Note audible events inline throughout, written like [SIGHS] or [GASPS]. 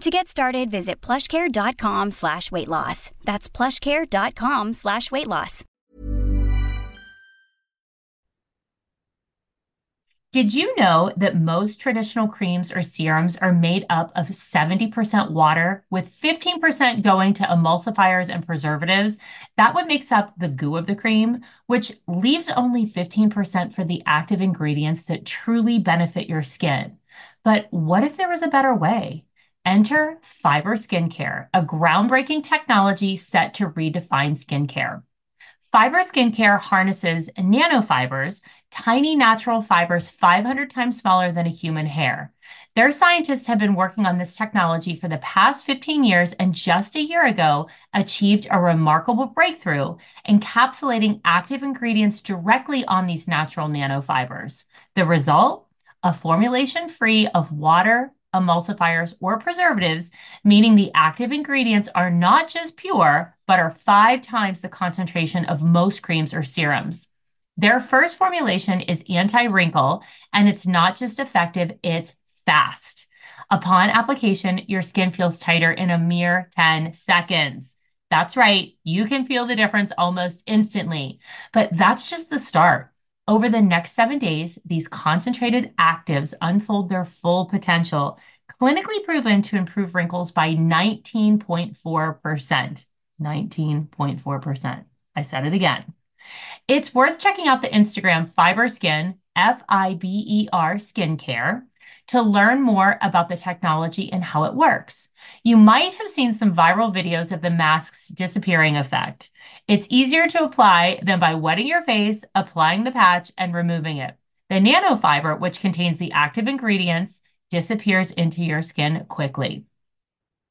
To get started, visit plushcare.com slash weight loss. That's plushcare.com slash weight loss. Did you know that most traditional creams or serums are made up of 70% water, with 15% going to emulsifiers and preservatives? That what makes up the goo of the cream, which leaves only 15% for the active ingredients that truly benefit your skin. But what if there was a better way? Enter Fiber Skincare, a groundbreaking technology set to redefine skincare. Fiber Skincare harnesses nanofibers, tiny natural fibers 500 times smaller than a human hair. Their scientists have been working on this technology for the past 15 years and just a year ago achieved a remarkable breakthrough, encapsulating active ingredients directly on these natural nanofibers. The result? A formulation free of water, emulsifiers, or preservatives, meaning the active ingredients are not just pure, but are five times the concentration of most creams or serums. Their first formulation is anti wrinkle, and it's not just effective, it's fast. Upon application, your skin feels tighter in a mere 10 seconds. That's right, you can feel the difference almost instantly. But that's just the start. Over the next seven days, these concentrated actives unfold their full potential, clinically proven to improve wrinkles by 19.4%. 19.4%. I said it again. It's worth checking out the Instagram Fiber Skin, F I B E R Skincare, to learn more about the technology and how it works. You might have seen some viral videos of the mask's disappearing effect. It's easier to apply than by wetting your face, applying the patch, and removing it. The nanofiber, which contains the active ingredients, disappears into your skin quickly.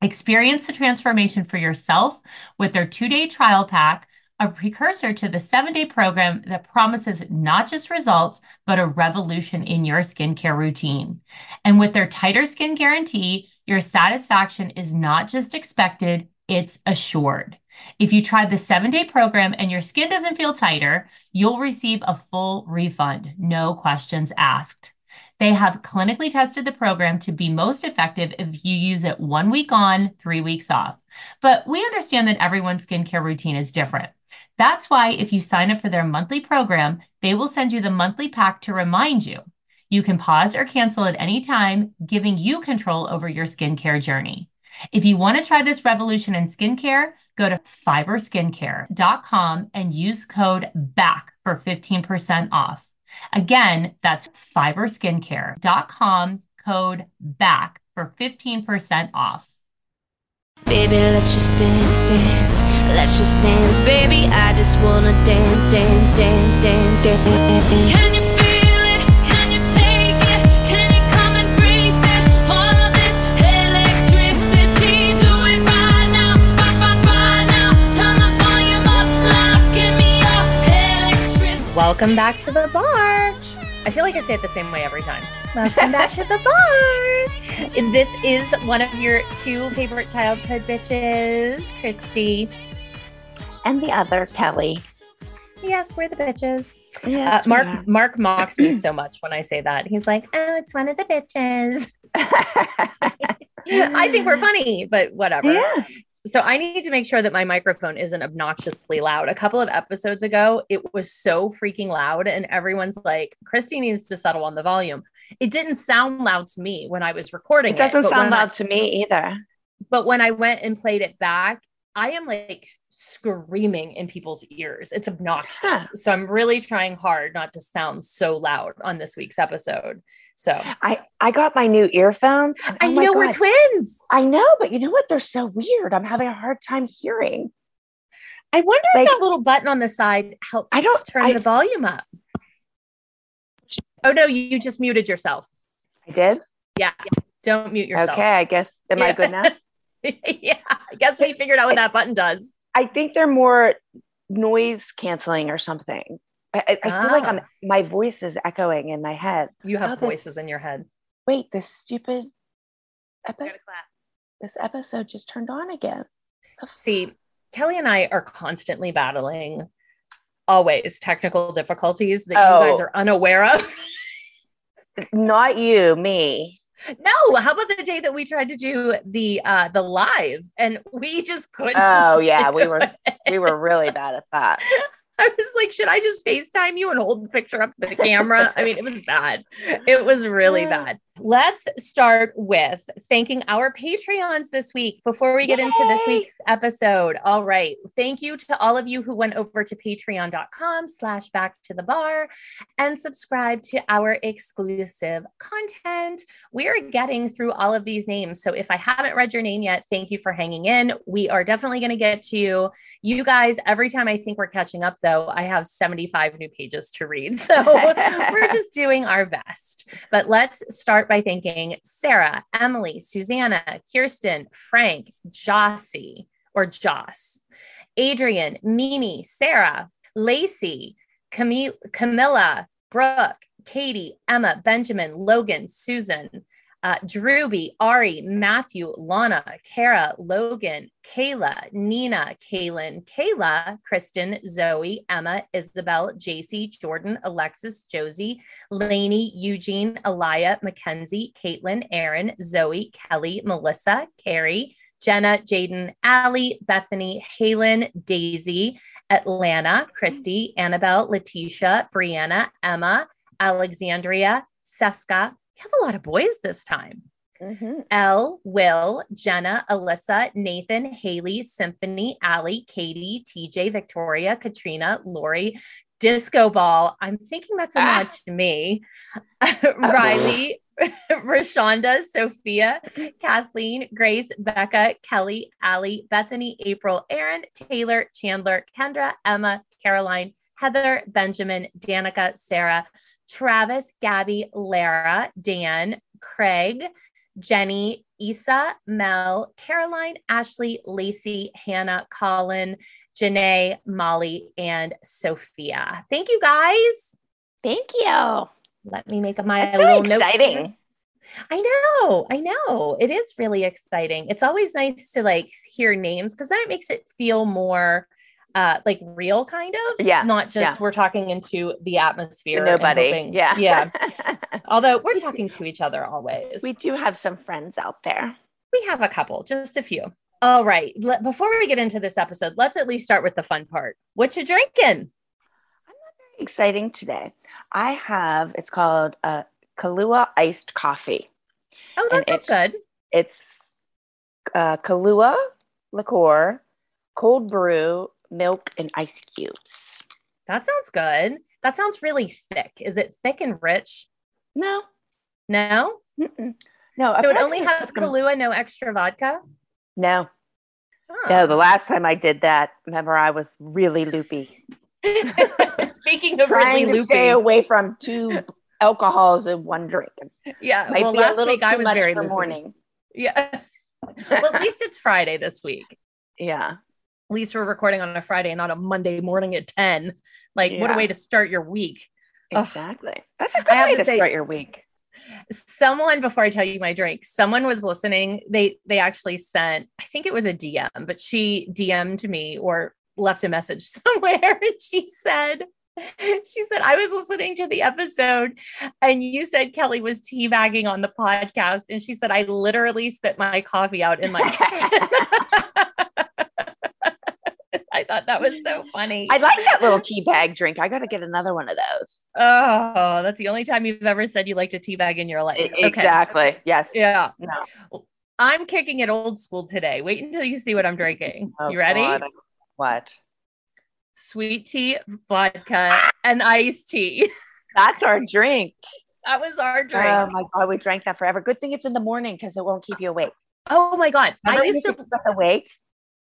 Experience the transformation for yourself with their two day trial pack, a precursor to the seven day program that promises not just results, but a revolution in your skincare routine. And with their tighter skin guarantee, your satisfaction is not just expected, it's assured. If you try the seven day program and your skin doesn't feel tighter, you'll receive a full refund, no questions asked. They have clinically tested the program to be most effective if you use it one week on, three weeks off. But we understand that everyone's skincare routine is different. That's why if you sign up for their monthly program, they will send you the monthly pack to remind you. You can pause or cancel at any time, giving you control over your skincare journey. If you want to try this revolution in skincare, go to fiberskincare.com and use code BACK for 15% off. Again, that's fiberskincare.com, code BACK for 15% off. Baby, let's just dance, dance. Let's just dance, baby. I just wanna dance, dance, dance, dance, dance. Can Welcome back to the bar. I feel like I say it the same way every time. Welcome back to the bar. [LAUGHS] This is one of your two favorite childhood bitches, Christi. and the other Kelly. Yes, we're the bitches. Yes, Uh, Mark are. Mark mocks me so [CLEARS THROAT] much when I say that. He's like, "Oh, it's one of the bitches." [LAUGHS] [LAUGHS] I think we're funny, but whatever. yeah. So I need to make sure that my microphone isn't obnoxiously loud. A couple of episodes ago, it was so freaking loud, and everyone's like, "Christi needs to settle on the volume." It didn't sound loud to me when I was recording It doesn't but sound when I- loud to me either. but when I went and played it back, I am like screaming in people's ears. It's obnoxious. Huh. So I'm really trying hard not to sound so loud on this week's episode. So I I got my new earphones. and I oh my know we're twins. I know, but you know what? They're so weird. I'm having a hard time hearing. I wonder Like- if that little button on the side helps I don't- turn I- the volume up. Oh no, you, you just muted yourself. I did. Yeah. Don't mute yourself. Okay, I guess. Am I good now? [LAUGHS] [LAUGHS] yeah. I guess we figured out what that button does. I think they're more noise canceling or something. I, I, I feel like I'm Ah. my voice is echoing in my head. You have Oh, this- voices in your head. Wait, this stupid episode. This episode just turned on again. See, Kelly and I are constantly battling always technical difficulties that you guys Oh. are unaware of. Not you, me. No, how about the day that we tried to do the uh the live and we just couldn't Oh [LAUGHS] yeah, we were it. we were really bad at that. [LAUGHS] I was like, should I just FaceTime you and hold the picture up to the camera? I mean, it was bad. It was really [LAUGHS] bad. Let's start with thanking our Patreons this week before we get into this week's episode. All right. Thank you to all of you who went over to patreon.com slash back to the bar and subscribe to our exclusive content. We are getting through all of these names. So if I haven't read your name yet, thank you for hanging in. We are definitely going to get to you. You guys, every time I think we're catching up, though, I have 75 new pages to read. [LAUGHS] So [LAUGHS] we're just doing our best. But let's start by thanking Sarah, Emily, Susanna, Kirsten, Frank, Jossie, or Joss, Adrian, Mimi, Sarah, Lacey, Camille, Camilla, Brooke, Katie, Emma, Benjamin, Logan, Susan, uh, Drewby, Ari, Matthew, Lana, Kara, Logan, Kayla, Nina, Kaylin, Kayla, Kristen, Zoe, Emma, Isabel, JC, Jordan, Alexis, Josie, Lainey, Eugene, Elia, Mackenzie, Caitlin, Aaron, Zoe, Kelly, Melissa, Carrie, Jenna, Jaden, Allie, Bethany, Halen, Daisy, Atlanta, Christy, Annabelle, Letitia, Brianna, Emma, Alexandria, Seska. Have a lot of boys this time. Mhm. Elle, Will, Jenna, Alyssa, Nathan, Haley, Symphony, Allie, Katie, TJ, Victoria, Katrina, Lori, Disco Ball. I'm thinking that's a Ah. nod to me. [LAUGHS] Riley, [LAUGHS] Rashonda, Sophia, Kathleen, Grace, Becca, Kelly, Allie, Bethany, April, Aaron, Taylor, Chandler, Kendra, Emma, Caroline, Heather, Benjamin, Danica, Sarah, Travis, Gabby, Lara, Dan, Craig, Jenny, Isa, Mel, Caroline, Ashley, Lacey, Hannah, Colin, Janae, Molly, and Sophia. Thank you guys. Thank you. Let me make my That's little really exciting. here. I know, I know. It is really exciting. It's always nice to like hear names because then it makes it feel more uh like real kind of. Yeah, Not just yeah. we're talking into the atmosphere. Nobody. hoping- Yeah. Yeah. [LAUGHS] Although we're talking to each other always. we do have some friends out there. We have a couple, just a few. All right. Let, before we get into this episode, let's at least start with the fun part. What you drinking? I'm not very exciting today. I have, it's called uh, Kahlua iced coffee. Oh, And that sounds good. It's uh, Kahlua liqueur, cold brew, milk, and ice cubes. That sounds good. That sounds really thick. Is it thick and rich? No, No. mm-mm. no. So it only has Kahlua, no extra vodka. No, Oh. no. The last time I did that, remember, I was really loopy. [LAUGHS] Speaking of Trying really to stay loopy, away from two alcohols in one drink. yeah. Might well, last week I was very loopy. morning. Yeah. [LAUGHS] well, at least it's Friday this week. [LAUGHS] Yeah. At least we're recording on a Friday, and not a Monday morning at ten. Like, what a way to start your week. Ugh. Exactly. That's a good I have way to to say- start your week. someone before i tell you my drink someone was listening they they actually sent i think it was a dm but she dm'd me or left a message [LAUGHS] somewhere and she said, she said, I was listening to the episode and you said Kelly was teabagging on the podcast. And she said, I literally spit my coffee out in my kitchen. [LAUGHS] [LAUGHS] I thought that was so funny. I like that little tea bag drink. I got to get another one of those. Oh, that's the only time you've ever said you like to teabag in your life. E- Exactly. Yes. Yeah. No. I'm kicking it old school today. Wait until you see what I'm drinking. Oh, you ready? God. What? Sweet tea, vodka, and iced tea. [LAUGHS] That's our drink. That was our oh, drink. Oh my god, we drank that forever. Good thing it's in the morning because it won't keep you awake. oh my God. Remember I used to, awake.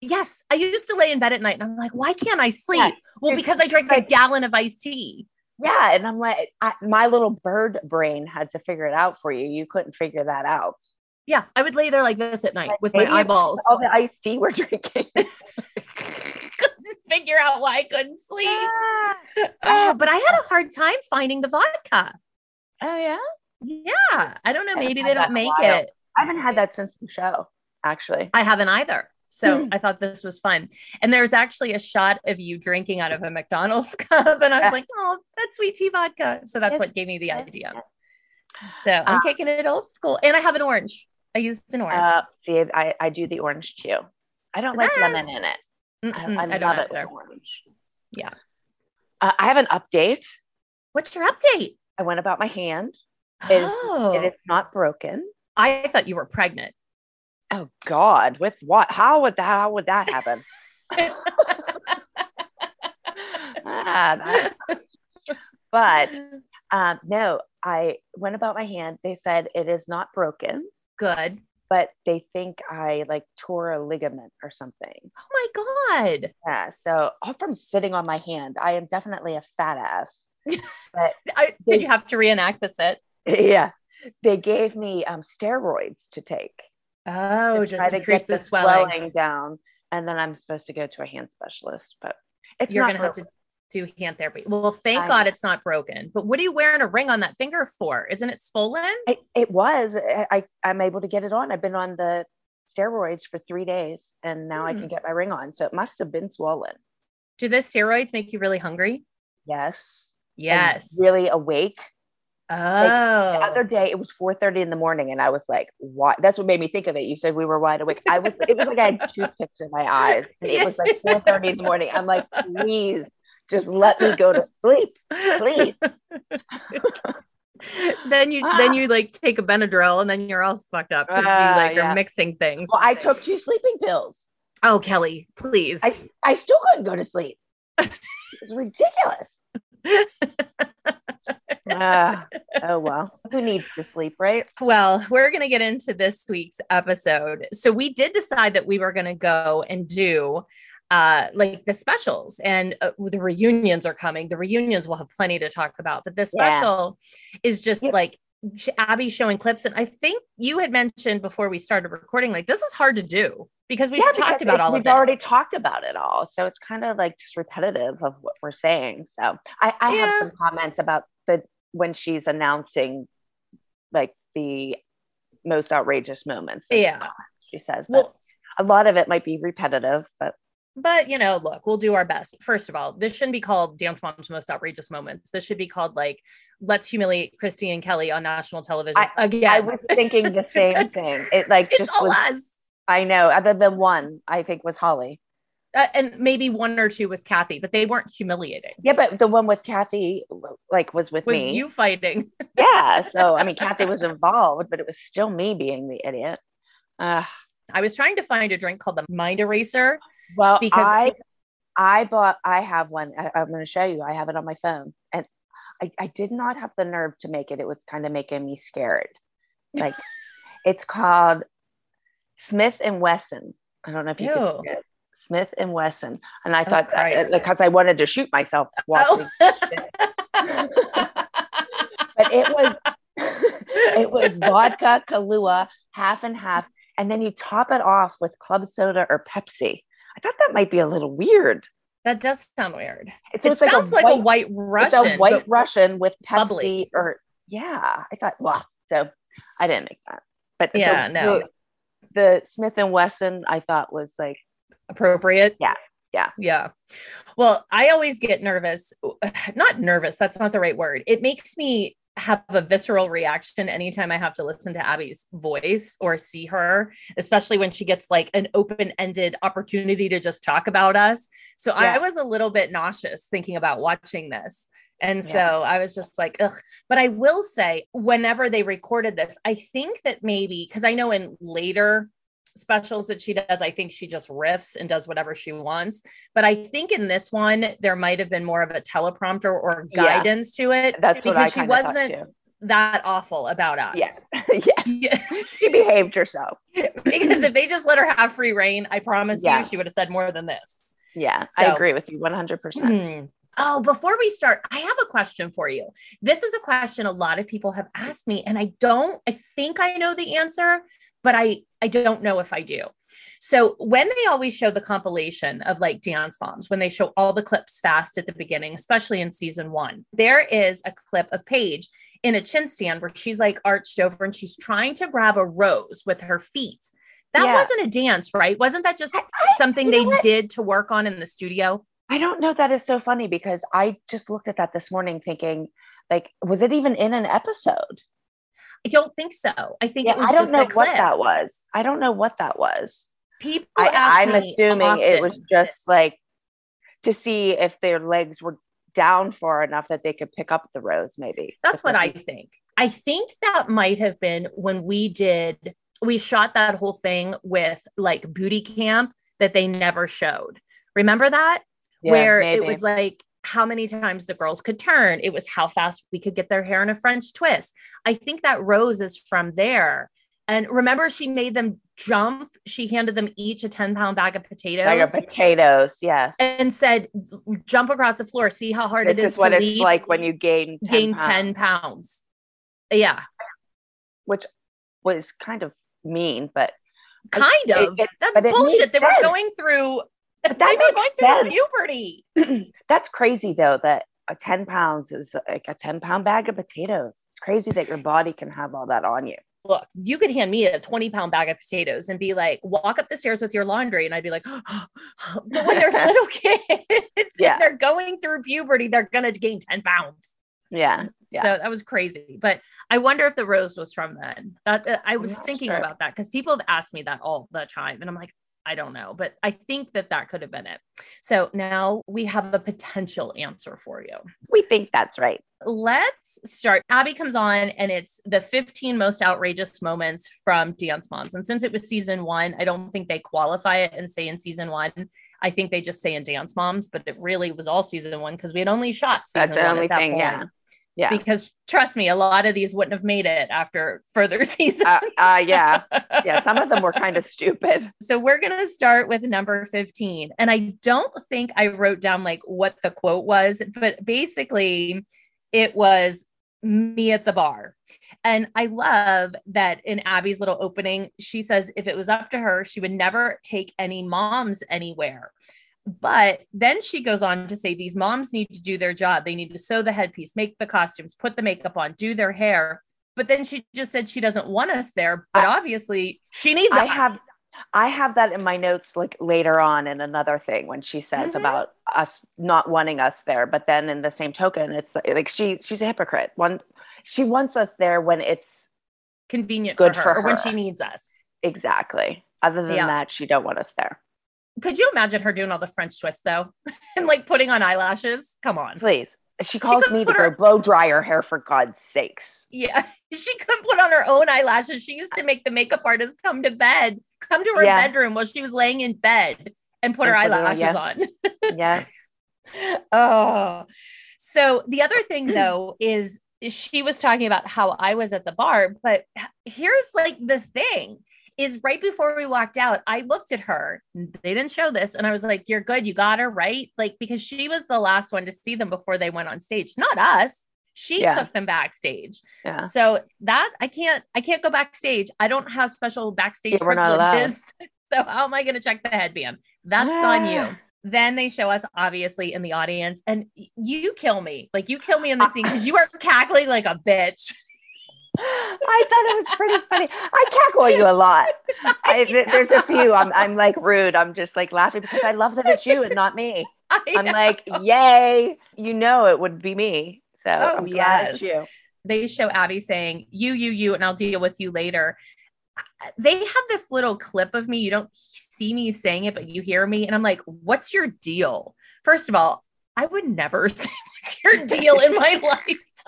Yes, I used to lay in bed at night and I'm like, why can't I sleep? Yeah. Well, It's because I drank a gallon of iced tea. Yeah, and I'm like, I, my little bird brain had to figure it out for you. You couldn't figure that out. Yeah, I would lay there like this at night Like, with my eyeballs. All the iced tea we're drinking. [LAUGHS] couldn't figure out why I couldn't sleep. Ah. Oh, but I had a hard time finding the vodka. oh yeah, Yeah, I don't know. Maybe they don't make while. it. I haven't had that since the show. Actually, I haven't either. So Hmm. I thought this was fun. And there's actually a shot of you drinking out of a McDonald's [LAUGHS] cup. And I was Yeah. like, oh, that's sweet tea vodka. So that's what gave me the idea. So I'm Uh, kicking it old school. And I have an orange. I used an orange. uh, see, I, I do the orange too. I don't like Yes. lemon in it. I, Mm-mm, I, I love it with orange. Yeah. Uh, I have an update. What's your update? I went about my hand. It oh, It is not broken. I thought you were pregnant. Oh God, with what? How would that? How would that happen? Ah, that- [LAUGHS] but um, no, I went about my hand. They said it is not broken, Good. but they think I like tore a ligament or something. Oh my God. Yeah. So all from sitting on my hand, I am definitely a fat ass. But [LAUGHS] I, They- did you have to reenact the sit? [LAUGHS] yeah, they gave me um, steroids to take. Oh, to just to decrease get the the swelling. swelling down, and then I'm supposed to go to a hand specialist. But it's You're going to have to do hand therapy. Well, thank I God know. it's not broken. But what are you wearing a ring on that finger for? Isn't it swollen? It, it was. I, I I'm able to get it on. I've been on the steroids for three days, and now I Hmm. can get my ring on. So it must have been swollen. Do those steroids make you really hungry? Yes. Yes. Really awake. Oh. The other day it was 4:30 in the morning, and I was like, "What?" That's what made me think of it. You said we were wide awake. I was. It was like I had toothpicks [LAUGHS] in my eyes. And it was like [LAUGHS] 4:30 in the morning. I'm like, please, just let me go to sleep, please. [LAUGHS] then you Ah. then you like take a Benadryl and then you're all fucked up because Ah, you like yeah. are mixing things. Well, I took two sleeping pills. oh, Kelly, please. I I still couldn't go to sleep. It's ridiculous. Ah, [LAUGHS] oh well, who needs to sleep, right? Well, we're going to get into this week's episode. So we did decide that we were going to go and do uh like the specials and uh, the reunions are coming. The reunions will have plenty to talk about, but the Yeah. special is just Yeah. like Abby showing clips and I think you had mentioned before we started recording like this is hard to do because we've Yeah, talked because about all we've of this. already talked about it all, so it's kind of like just repetitive of what we're saying. So I, I Yeah. have some comments about the when she's announcing like the most outrageous moments. Yeah. she says. But well, a lot of it might be repetitive, but but you know, look, we'll do our best. First of all, this shouldn't be called Dance Mom's Most Outrageous Moments. This should be called like Let's Humiliate Christi and Kelly on national television I- again. I was thinking the same [LAUGHS] thing. It like it's just all was. us. I know. Other than one, I think was Holly. Uh, and maybe one or two was Cathy, but they weren't humiliating. Yeah, but the one with Cathy, like, was with Was me. you fighting? [LAUGHS] yeah. So I mean, Cathy was involved, but it was still me being the idiot. Uh, I was trying to find a drink called the Mind Eraser. well, Because I, I bought. I have one. I, I'm going to show you. I have it on my phone, and I, I did not have the nerve to make it. It was kind of making me scared. Like, [LAUGHS] it's called Smith and Wesson. I don't know if you Ew. can. Smith and Wesson, and I Oh, thought uh, because uh, I wanted to shoot myself [LAUGHS] oh. watching. but it was [LAUGHS] it was vodka, Kahlua, half and half, and then you top it off with club soda or Pepsi. I thought that might be a little weird. that does sound weird. It it's like sounds a like white, a white it's Russian. a white Russian with Pepsi bubbly. or yeah. I thought wow. So I didn't make that, but the- Yeah, no. The, the Smith and Wesson I thought was like appropriate. yeah. Yeah. Yeah. Well, I always get nervous. [SIGHS] Not nervous, that's not the right word. It makes me have a visceral reaction anytime I have to listen to Abby's voice or see her, especially when she gets like an open ended opportunity to just talk about us. So Yeah. I was a little bit nauseous thinking about watching this. And so I was just like, ugh. But I will say, whenever they recorded this, I think that maybe, because I know in later specials that she does, I think she just riffs and does whatever she wants. But I think in this one, there might have been more of a teleprompter or Yeah. guidance to it That's because she wasn't that awful about us. Yes. [LAUGHS] yes. Yeah. [LAUGHS] She behaved herself. [LAUGHS] because if they just let her have free reign, I promise Yeah. you, she would have said more than this. Yeah. So- I agree with you 100%. Hmm. Oh, before we start, I have a question for you. This is a question a lot of people have asked me, and I don't, I think I know the answer, but I, I don't know if I do. So when they always show the compilation of like dance moms, when they show all the clips fast at the beginning, especially in season one, there is a clip of Paige in a chin stand where she's like arched over and she's trying to grab a rose with her feet. That Yeah. wasn't a dance, right? Wasn't that just I- I- something they what? did to work on in the studio? I don't know. That is so funny because I just looked at that this morning thinking, like, was it even in an episode? I don't think so. I think Yeah, it was I don't just know what that was. I don't know what that was. People I, me assuming it was just like to see if their legs were down far enough that they could pick up the rose, maybe. That's what I think. I think that might have been when we did. We shot that whole thing with like booty camp that they never showed. Remember that? Yeah, Where maybe. it was like how many times the girls could turn. It was how fast we could get their hair in a French twist. I think that rose is from there. And remember, she made them jump. She handed them each a 10 pound bag of potatoes. like a potatoes. Yes. and said, "Jump across the floor. See how hard This it is is what to it's leap, like when you gain 10 gain pounds, ten pounds." Yeah, which was kind of mean, but kind of. it- That's it bullshit. makes They were going through. But They were going makes through puberty. [CLEARS THROAT] that's crazy though that a 10 pounds is like a 10 pound bag of potatoes. It's crazy that your body can have all that on you. Look, you could hand me a twenty pound bag of potatoes and be like, "Walk up the stairs with your laundry," and I'd be like, [GASPS] "But when they're [LAUGHS] little kids, [LAUGHS] Yeah. they're going through puberty, they're gonna gain ten pounds." Yeah. Yeah. So that was crazy. But I wonder if the rose was from then. That uh, I was thinking sure. about that because people have asked me that all the time, and I'm like, I don't know, but I think that that could have been it. So now we have a potential answer for you. we think that's right. Let's start. Abby comes on, and it's the 15 most outrageous moments from Dance Moms. And since it was season one, I don't think they qualify it and say in season one. I think they just say in Dance Moms, but it really was all season one because we had only shot season That's the one only at that thing. point Yeah. Yeah. because trust me, a lot of these wouldn't have made it after further [LAUGHS] seasons. Uh, uh, yeah. Yeah. Some of them were kind of [LAUGHS] stupid. so we're going to start with number 15. And I don't think I wrote down like what the quote was, but basically it was me at the bar. And I love that in Abby's little opening, she says if it was up to her, she would never take any moms anywhere. But then she goes on to say these moms need to do their job. They need to sew the headpiece, make the costumes, put the makeup on, do their hair. But then she just said she doesn't want us there. But obviously she needs I us. have I have that in my notes like later on in another thing when she says Mhm. about us not wanting us there. But then in the same token, it's like, like she she's a hypocrite. One she wants us there when it's convenient Good for her, for or when she needs us. exactly. Other than Yeah. that, she don't want us there. Could you imagine her doing all the French twists though? [LAUGHS] and like putting on eyelashes? Come on. Please. She calls could me to put go her- blow dry her hair for God's sakes. Yeah. [LAUGHS] She couldn't put on her own eyelashes. She used to make the makeup artist come to bed, come to her Yeah. bedroom while she was laying in bed and put her And her- eyelashes yeah. on. [LAUGHS] yeah. oh. So the other thing [CLEARS THROAT] though is she was talking about how I was at the bar, but here's like the thing is right before we walked out, I looked at her. They didn't show this and I was like, "You're good. You got her, right?" Like because she was the last one to see them before they went on stage, not us. She Yeah. took them backstage. Yeah. So that I can't I can't go backstage. I don't have special backstage Yeah, we're not allowed. privileges. [LAUGHS] So how am I going to check the headband? That's on you. Ah. Then they show us obviously in the audience, and you kill me. Like you kill me in the Uh, scene because you are cackling like a bitch. [LAUGHS] I thought it was pretty funny. I cackle you a lot. I, [LAUGHS] there's a few. I'm, I'm like rude. I'm just like laughing because I love that it's you and not me. [LAUGHS] I'm like, yay! You know it would be me. So Oh, I'm yes. you. they show Abby saying, You, you, you, and I'll deal with you later. They have this little clip of me. You don't see me saying it, but you hear me. And I'm like, What's your deal? First of all, I would never [LAUGHS] say what's your deal in my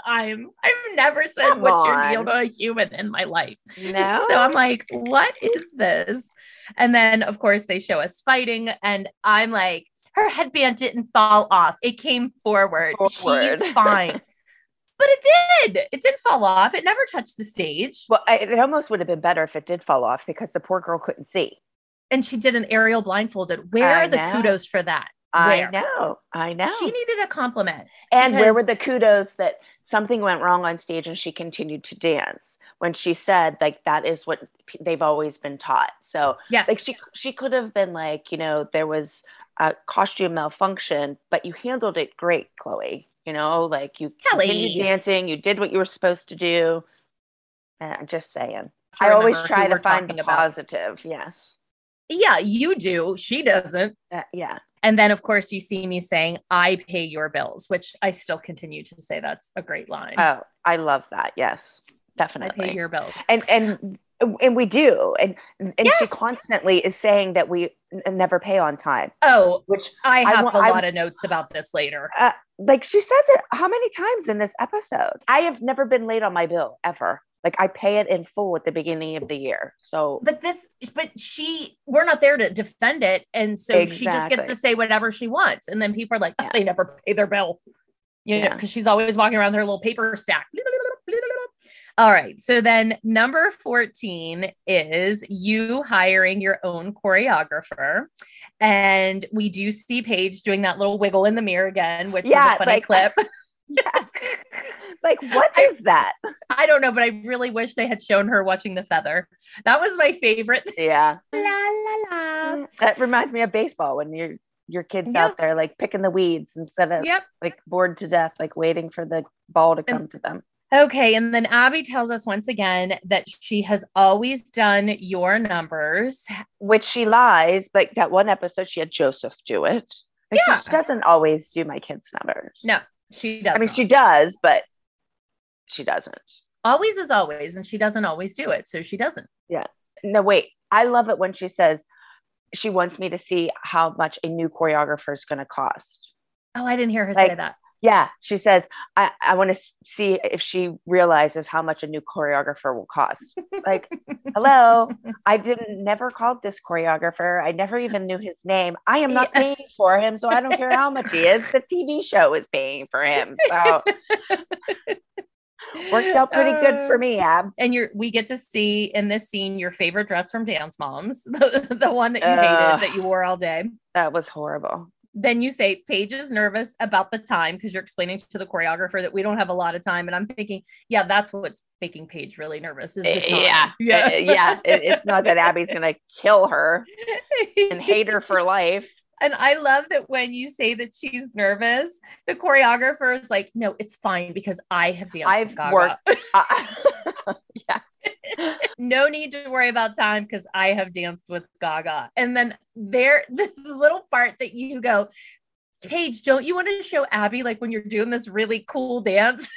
lifetime. I've never said Come what's your deal to a human in my life. No. [LAUGHS] So I'm like, what is this? And then, of course, they show us fighting, and I'm like, her headband didn't fall off. It came forward. Forward. She's fine. [LAUGHS] But it did. It didn't fall off. It never touched the stage. well, I, it almost would have been better if it did fall off because the poor girl couldn't see. And she did an aerial blindfolded. Where I are the know. kudos for that? I know. I know. She needed a compliment. And where were the kudos that something went wrong on stage and she continued to dance when she said like that is what p- they've always been taught. So Yes. like she she could have been like, you know, there was a costume malfunction, but you handled it great, Chloe. You know, like you Kelly. continued dancing, you did what you were supposed to do. And I'm just saying. I I always try to find the about. positive. Yes. yeah, you do. She doesn't. Uh, yeah. And then, of course, you see me saying, I pay your bills, which I still continue to say that's a great line. Oh, I love that. Yes. I Definitely. pay your bills. and and and we do and and she constantly is saying that we n- never pay on time Oh, which I I have want- a I- lot of notes about this later. uh, like she says it how many times in this episode i have never been late on my bill ever like i pay it in full at the beginning of the year so But this, but she, we're not there to defend it. And so she just gets to say whatever she wants. And then people are like, Yeah. they never pay their bill. You know, because she's always walking around with her little paper stack. All right. So then number 14 is you hiring your own choreographer. And we do see Paige doing that little wiggle in the mirror again, which Yeah, was a funny like- clip. [LAUGHS] yeah. Like what I- is that I don't know, but I really wish they had shown her watching the feather. That was my favorite. yeah [LAUGHS] la la la. Mm, that reminds me of baseball when your your kids Yeah. out there like picking the weeds instead of Yep. like bored to death like waiting for the ball to come to them Okay. And then Abby tells us once again that she has always done your numbers. which she lies, but that one episode she had Joseph do it. Like Yeah. she doesn't always do my kids' numbers. No, she does. I mean she does, but she doesn't. always is always, and she doesn't always do it. So she doesn't. Yeah. No, wait. I love it when she says she wants me to see how much a new choreographer is going to cost. Oh, I didn't hear her say that. Yeah, she says I, I want to see if she realizes how much a new choreographer will cost. Like, [LAUGHS] hello, I didn't never called this choreographer. I never even knew his name. I am not Yeah. paying for him, so I don't care how much he is. The TV show is paying for him. So [LAUGHS] worked out pretty good for Uh, me, Ab. And you're we get to see in this scene your favorite dress from Dance Moms, [LAUGHS] the, the one that you hated that you wore all day. That was horrible. Then you say Paige is nervous about the time because you're explaining to the choreographer that we don't have a lot of time. And I'm thinking, yeah, that's what's making Paige really nervous is the Eh, time. Yeah, yeah, yeah. It- it's not that [LAUGHS] Abby's gonna kill her [LAUGHS] and hate her for life. And I love that when you say that she's nervous, the choreographer is like, no, it's fine because I have danced. with I've Gaga. worked. [LAUGHS] Uh, [LAUGHS] yeah, [LAUGHS] no need to worry about time because I have danced with Gaga. And then there, this little part that you go, Paige, don't you want to show Abby like when you're doing this really cool dance?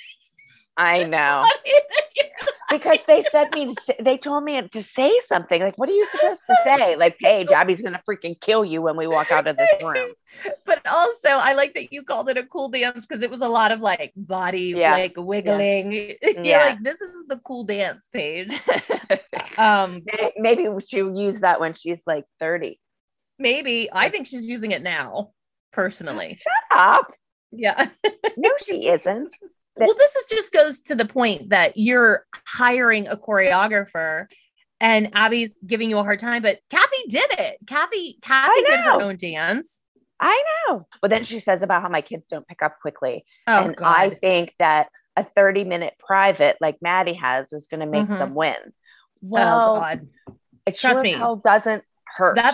I know. funny that you're because they said me to say, they told me to say something like what are you supposed to say like paige [LAUGHS] abby's gonna freaking kill you when we walk out of this room [LAUGHS] but also I like that you called it a cool dance because it was a lot of like body Yeah. like wiggling. [LAUGHS] You're Yeah. like, this is the cool dance Paige. Um, maybe she'll use that when she's like 30 maybe I think she's using it now, personally. Shut up Yeah. no she isn't well, this is just goes to the point that you're hiring a choreographer and Abby's giving you a hard time, but Cathy did it. Cathy, Cathy did her own dance. i know but then she says about how my kids don't pick up quickly Oh and God. i think that a 30 minute private like maddie has is going to make Mhm. them win oh well God. it trust sure me. doesn't hurt That-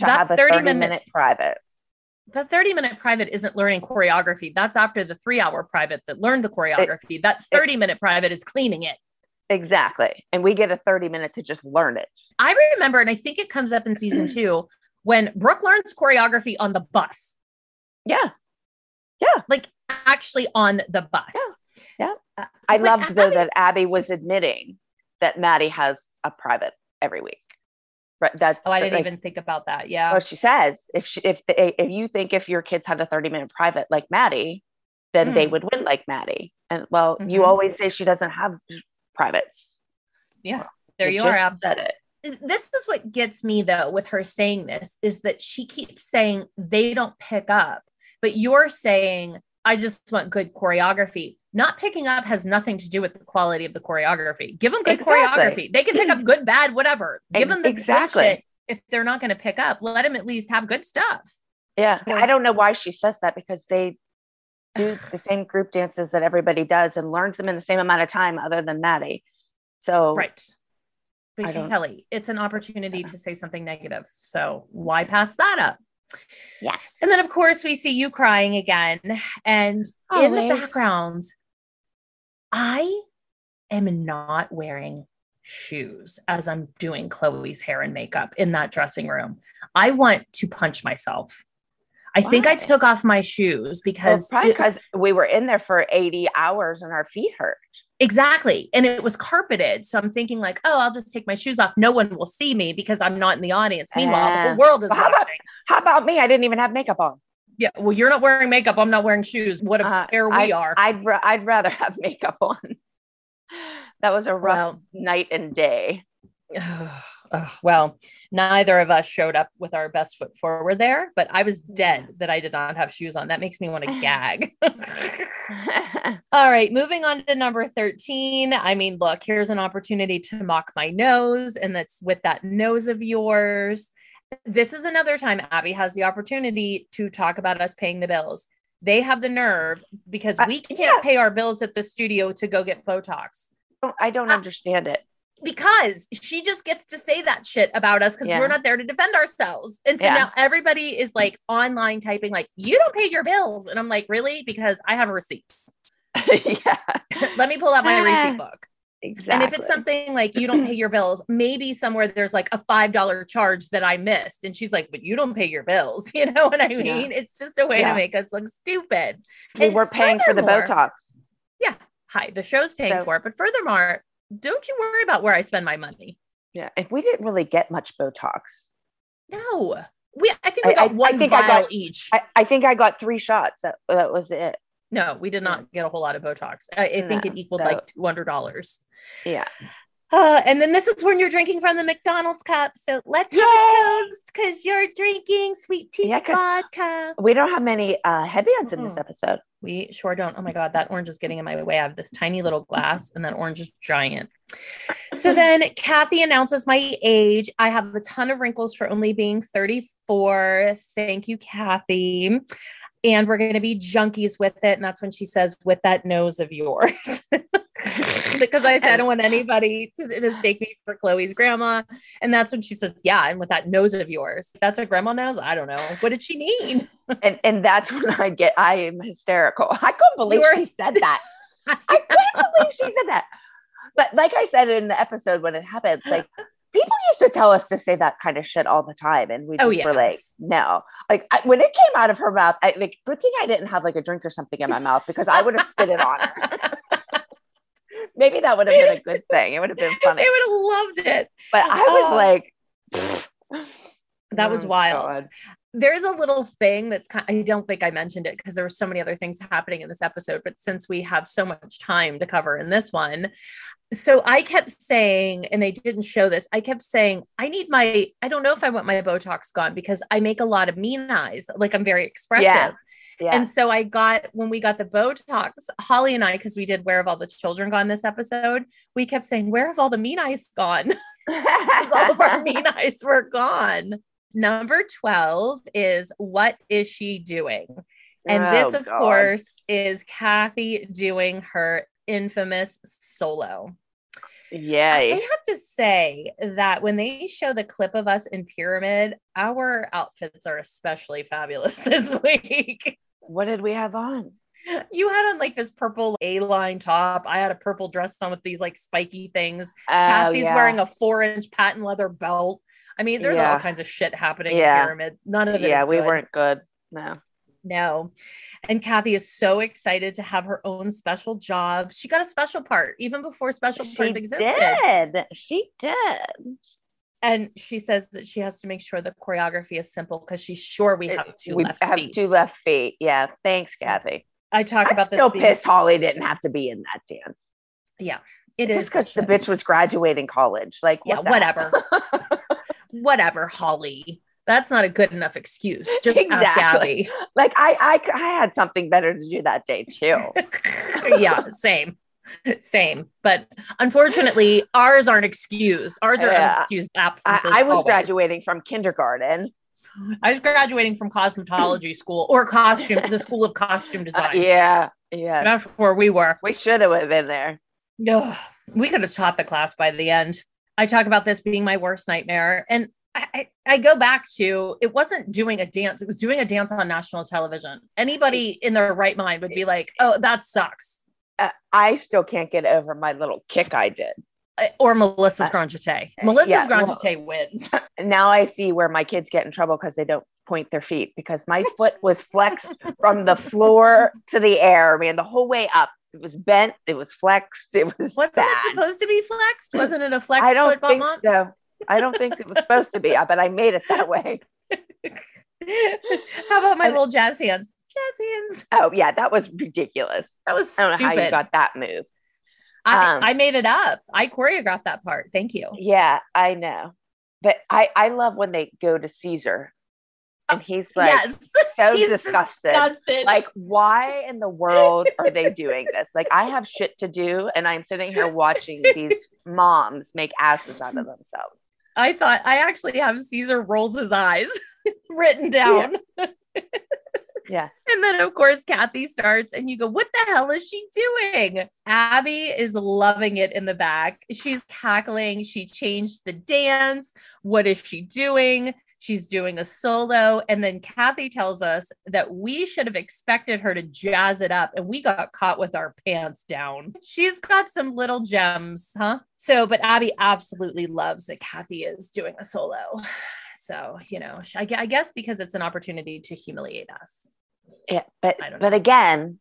to that have a 30 30 minute- minute private The 30 minute private isn't learning choreography. That's after the three hour private that learned the choreography. that 30 minute private is cleaning it. Exactly. And we get a 30 minute to just learn it. I remember, and I think it comes up in season [CLEARS THROAT] two when Brooke learns choreography on the bus, Yeah. Yeah. Like actually on the bus. Yeah. Uh, I loved though that Abby was admitting that Maddie has a private every week. Right. That's Oh, I didn't like, even think about that. Yeah. Well, she says if she, if if you think if your kids had a 30 minute private like Maddie, then they Mm. would win like Maddie. And well, you Mhm. always say she doesn't have privates. yeah. There you just are. Ab. Said it. this is what gets me though with her saying this is that she keeps saying they don't pick up but you're saying i just want good choreography not picking up has nothing to do with the quality of the choreography give them good Exactly. choreography they can pick up good bad whatever give them the exactly. good shit if they're not going to pick up let them at least have good stuff Yeah. I don't know why she says that because they do [SIGHS] the same group dances that everybody does and learns them in the same amount of time other than Maddie. So right but kelly it's an opportunity to say something negative so why pass that up yeah. And then, of course, we see you crying again. And oh, in the background, I am not wearing shoes as I'm doing Chloe's hair and makeup in that dressing room. I want to punch myself. I think I took off my shoes Well, because probably because we were in there for 80 hours and our feet hurt. exactly. And it was carpeted. So I'm thinking, like, oh, I'll just take my shoes off. No one will see me because I'm not in the audience. Meanwhile, the Ah. whole world is Well, how about- watching. How about me? I didn't even have makeup on. Yeah. Well, you're not wearing makeup. I'm not wearing shoes. What a Uh, pair we are. I'd, ra- I'd rather have [LAUGHS] makeup on. That was a rough Well, night and day. [SIGHS] Ugh, well, neither of us showed up with our best foot forward there, but I was dead that I did not have shoes on. That makes me want to [LAUGHS] gag. [LAUGHS] All right, moving on to number 13. I mean, look, here's an opportunity to mock my nose, and that's with that nose of yours. This is another time Abby has the opportunity to talk about us paying the bills. They have the nerve because we can't yeah. pay our bills at the studio to go get Botox. I don't Uh, understand it. because she just gets to say that shit about us because Yeah. we're not there to defend ourselves. And so Yeah. now everybody is like online typing, like, you don't pay your bills. And I'm like, really? Because I have receipts. [LAUGHS] yeah, [LAUGHS] Let me pull out my Ah, receipt book. Exactly. And if it's something like you don't pay your bills, maybe somewhere there's like a $5 charge that I missed. And she's like, but you don't pay your bills. [LAUGHS] You know what I Yeah. mean? It's just a way Yeah. to make us look stupid. we and were paying for the Botox. Yeah. Hi, the show's paying So- for it. But furthermore, don't you worry about where I spend my money. Yeah, if we didn't really get much Botox. No. We I think we I- got I- I one think I vial got- each. I, I think I got three shots. That, that was it. No, we did not get a whole lot of Botox. I, I think No, it equaled so- like two hundred dollars. Yeah. Uh, and then this is when you're drinking from the McDonald's cup. So let's have a toast because you're drinking sweet tea Yeah, vodka. We don't have many uh, headbands in this episode. We sure don't. Oh my God, that orange is getting in my way. I have this tiny little glass, and that orange is giant. So [LAUGHS] then Cathy announces my age. I have a ton of wrinkles for only being 34. Thank you, Cathy. And we're going to be junkies with it. And that's when she says, with that nose of yours. [LAUGHS] because I said, I don't want anybody to mistake me for Chloe's grandma. And that's when she says, Yeah. And with that nose of yours, that's a grandma nose. I don't know. What did she mean? [LAUGHS] and and that's when I get I am hysterical. I couldn't believe she said that. I couldn't believe she said that. But like I said in the episode when it happened, like people used to tell us to say that kind of shit all the time, and we oh, just Oh, were like, no. Like I, when it came out of her mouth, I like good thing I didn't have like a drink or something in my mouth because I would have spit it on her. [LAUGHS] Maybe that would have been a good thing. It would have been [LAUGHS] funny. They would have loved it. But I was Oh. like, [SIGHS] That was oh, wild. God. There's a little thing that's kind I don't think I mentioned it because there were so many other things happening in this episode, but since we have so much time to cover in this one, so I kept saying, and they didn't show this, I kept saying, I need my, I don't know if I want my Botox gone because I make a lot of mean eyes. Like I'm very expressive. Yeah. Yeah. And so I got when we got the Botox, Holly and I, because we did Where Have All the Children Gone this episode, we kept saying, Where have all the mean eyes gone? [LAUGHS] Because all of our [LAUGHS] mean eyes were gone. Number 12 is What is she doing? And this, Oh, of God. course, is Kathy doing her infamous solo. Yeah. I have to say that when they show the clip of us in Pyramid, our outfits are especially fabulous [LAUGHS] this week. What did we have on? You had on like this purple A-line top. I had a purple dress on with these like spiky things. Oh, Cathy's yeah. wearing a four-inch patent leather belt. I mean, there's all kinds of shit happening Yeah. in Pyramid. None of it yeah, we good. weren't good. No. No. And Cathy is so excited to have her own special job. She got a special part even before special parts She existed. did. She did. And she says that she has to make sure the choreography is simple because she's sure we have two we left have feet. two left feet. Yeah. Thanks, Cathy. I talk I'm about this. being- pissed Holly didn't have to be in that dance. Yeah, it is Just because the bitch was graduating college. Like, Yeah, what the whatever. [LAUGHS] Whatever, Holly. That's not a good enough excuse. [LAUGHS] Just ask Abby. like, I, I, I had something better to do that day too. [LAUGHS] yeah, same. Same. But unfortunately, ours aren't excused. Ours are Yeah. unexcused I, absences. I was always. graduating from kindergarten. I was graduating from cosmetology school or costume, the school of costume Uh, design. yeah, yeah. That's where we were. We should have been there. No, we could have taught the class by the end. I talk about this being my worst nightmare. And I, I, go back to it wasn't doing a dance, it was doing a dance on national television. Anybody in their right mind would be like, oh, that sucks. Uh, I still can't get over my little kick I did. Uh, Or Melissa's Grand Jeté. Melissa's yeah, Grand well- wins. [LAUGHS] Now I see where my kids get in trouble because they don't point their feet because my foot was flexed from the floor to the air, man, the whole way up. It was bent, it was flexed, it was Wasn't bad. it supposed to be flexed? Wasn't it a flex I don't foot think so. I don't think it was supposed to be, but I made it that way. [LAUGHS] How about my I- little jazz hands? Jazz hands. Oh yeah, that was ridiculous. That was I don't know stupid. how you got that move. I, um, I made it up. I choreographed that part. Thank you. Yeah, I know. But I I love when they go to Caesar and he's like yes. so [LAUGHS] He's disgusted. disgusted. Like, why in the world [LAUGHS] are they doing this? Like, I have shit to do, and I'm sitting here watching these moms make asses out of themselves. I thought I actually have Caesar rolls his eyes [LAUGHS] written down. Yeah. [LAUGHS] And then, of course, Cathy starts, and you go, What the hell is she doing? Abby is loving it in the back. She's cackling. She changed the dance. What is she doing? She's doing a solo. And then Cathy tells us that we should have expected her to jazz it up, and we got caught with our pants down. She's got some little gems, huh? So, but Abby absolutely loves that Cathy is doing a solo. [SIGHS] So, you know, I guess because it's an opportunity to humiliate us. Yeah. But but again,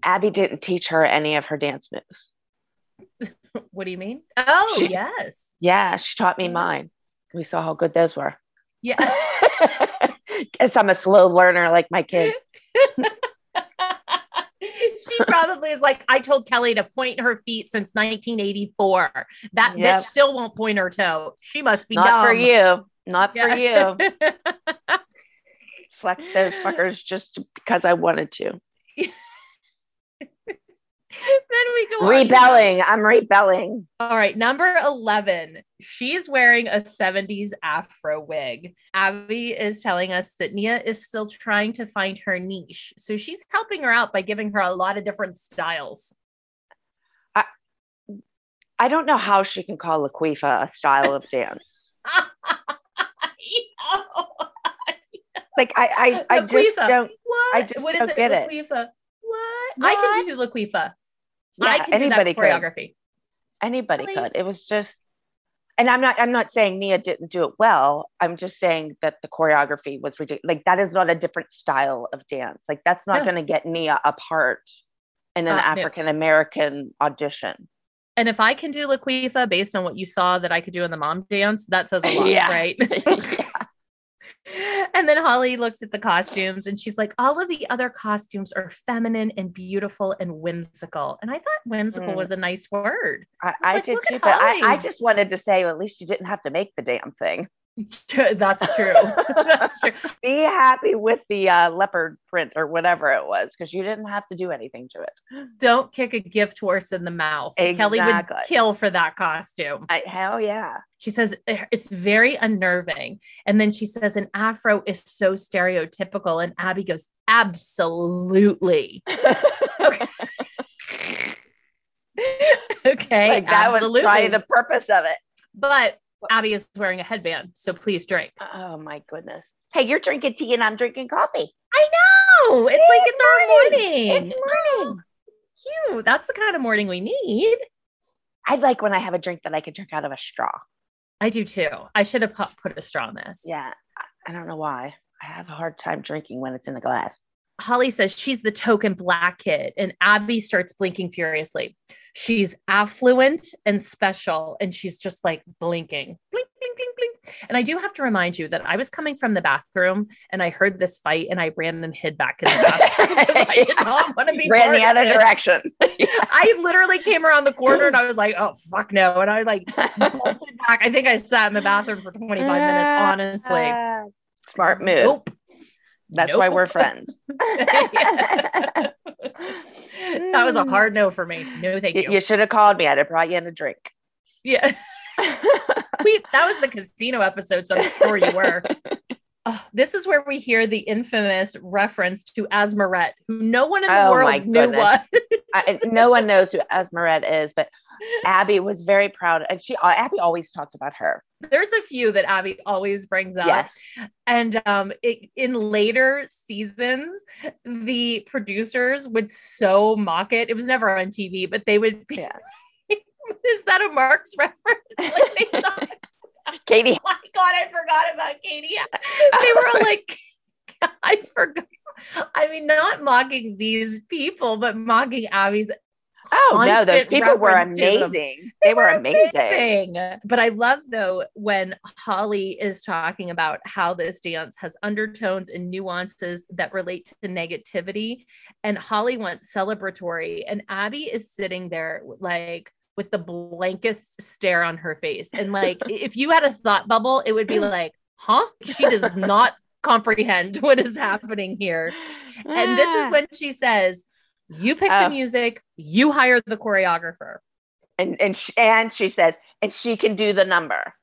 Abby didn't teach her any of her dance moves. [LAUGHS] What do you mean? Oh, She- yes. Yeah, she taught me mine. We saw how good those were. Yeah. [LAUGHS] Guess I'm a slow learner like my kid. [LAUGHS] she probably is like, I told Kelly to point her feet since 1984. That Yep. bitch still won't point her toe. She must be Not dumb. for you. Not for you. [LAUGHS] Flex those fuckers just because I wanted to. then we go Rebelling. I'm rebelling. All right, number 11. She's wearing a 70s afro wig. Abby is telling us that Nia is still trying to find her niche. So she's helping her out by giving her a lot of different styles. I I don't know how she can call Laquifa a style of dance. [LAUGHS] Like I, I, I just don't. What? I just what is don't it? get it. Laquifa. What? I can do Laquifa. I Yeah, can anybody do could. that choreography. Anybody Really? could. It was just, and I'm not. I'm not saying Nia didn't do it well. I'm just saying that the choreography was ridiculous. Like that is not a different style of dance. Like that's not No. going to get Nia a part in an Uh. African American audition. And if I can do Laquifa based on what you saw that I could do in the mom dance, that says a lot, [LAUGHS] Yeah. right? [LAUGHS] And then Holly looks at the costumes and she's like, all of the other costumes are feminine and beautiful and whimsical. And I thought whimsical Mm. was a nice word. I, was I like, did too, but I, I just wanted to say, well, at least you didn't have to make the damn thing. [LAUGHS] That's true. [LAUGHS] That's true. Be happy with the uh, leopard print or whatever it was, because you didn't have to do anything to it. Don't kick a gift horse in the mouth. Kelly would kill for that costume. I, hell yeah. She says "Eh, it's very unnerving. And then she says an afro is so stereotypical. And Abby goes, absolutely. [LAUGHS] okay. like that absolutely. was probably the purpose of it. but Abby is wearing a headband. So please drink. Oh my goodness. Hey, you're drinking tea and I'm drinking coffee. I know. It's like It's it's our morning. morning. It's morning. Oh, cute. That's the kind of morning we need. I'd like when I have a drink that I can drink out of a straw. I do too. I should have put, put a straw in this. Yeah. I don't know why. I have a hard time drinking when it's in the glass. Holly says she's the token black kid, and Abby starts blinking furiously. She's affluent and special, and she's just like blinking, blink, blink, blink, blink. And I do have to remind you that I was coming from the bathroom and I heard this fight, and I ran and hid back in the [LAUGHS] bathroom because I did not want to be Ran the other direction. [LAUGHS] [LAUGHS] I literally came around the corner and I was like, "Oh fuck no!" And I like bolted back. I think I sat in the bathroom for 25 minutes. Honestly, Smart move. nope. That's why we're friends. [LAUGHS] that was a hard no for me. No, thank You, you. you should have called me. I'd have brought you in a drink. Yeah, [LAUGHS] we that was the casino episode, so I'm sure you were. [LAUGHS] Oh, this is where we hear the infamous reference to Asmarette, who no one in the Oh, world knew what. I, no one knows who Esmerette is, but Abby was very proud. And she, uh, Abby always talked about her. There's a few that Abby always brings up. Yes. And um, it, in later seasons, the producers would so mock it. It was never on TV, but they would be, Yeah. [LAUGHS] is that a Marx reference? [LAUGHS] Like, they talk- [LAUGHS] Katie, oh my God, I forgot about Katie. They were like, I forgot. I mean, not mocking these people, but mocking Abby's oh no, those people were reference to them. amazing. They were amazing. thing. But I love though when Holly is talking about how this dance has undertones and nuances that relate to negativity. And Holly wants celebratory, and Abby is sitting there like with the blankest stare on her face. And like if you had a thought bubble, it would be like, huh? She does [LAUGHS] not comprehend what is happening here. And this is ah. when she says, You pick the music, you hire the choreographer. and and she, and she says, and she can do the number.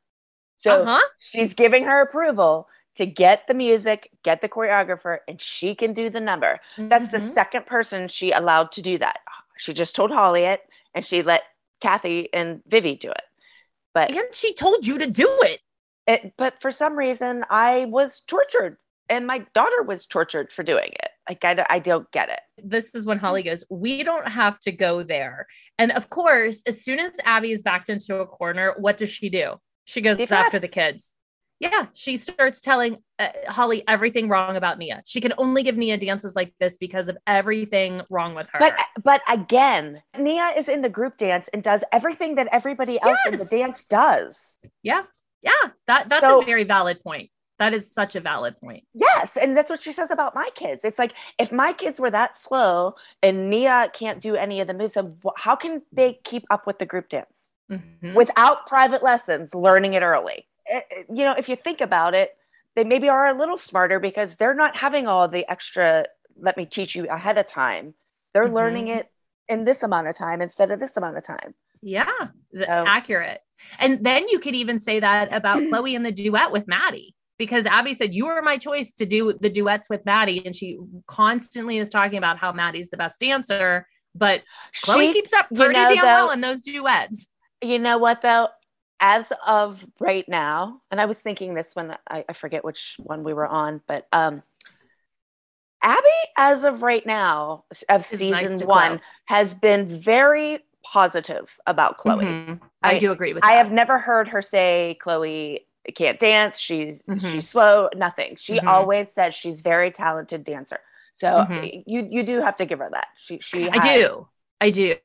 So uh-huh. she's giving her approval to get the music, get the choreographer, and she can do the number. That's the Mhm. second person she allowed to do that. She just told Holly it, and she let Cathy and Vivi do it. But And she told you to do it. it, but for some reason, I was tortured, and my daughter was tortured for doing it. Like I, I don't get it. This is when Holly goes, We don't have to go there. And of course, as soon as Abby is backed into a corner, what does she do? She goes after the kids. Yeah, she starts telling uh, Holly everything wrong about Nia. She can only give Nia dances like this because of everything wrong with her. But but again, Nia is in the group dance and does everything that everybody else in the dance does. yeah, yeah, that that's So- a very valid point. That is such a valid point. Yes, and that's what she says about my kids. It's like if my kids were that slow and Nia can't do any of the moves, then how can they keep up with the group dance Mhm. without private lessons, learning it early? Eh, eh, You know, if you think about it, they maybe are a little smarter because they're not having all the extra. Let me teach you ahead of time. They're Mhm. learning it in this amount of time instead of this amount of time. Yeah, So- accurate. And then you could even say that about [CLEARS THROAT] Chloe and the duet with Maddie, because Abby said, You were my choice to do the duets with Maddie. And she constantly is talking about how Maddie's the best dancer, but Chloe She- keeps up you pretty know, damn well in those duets. you know what though as of right now and i was thinking this when i, I forget which one we were on but um abby as of right now of season to one Chloe. has been very positive about chloe Mhm. I, I- do agree with i that. have never heard her say chloe can't dance she's Mhm. she's slow nothing she Mhm. always says she's very talented dancer so Mhm. you you do have to give her that she she I do. I do.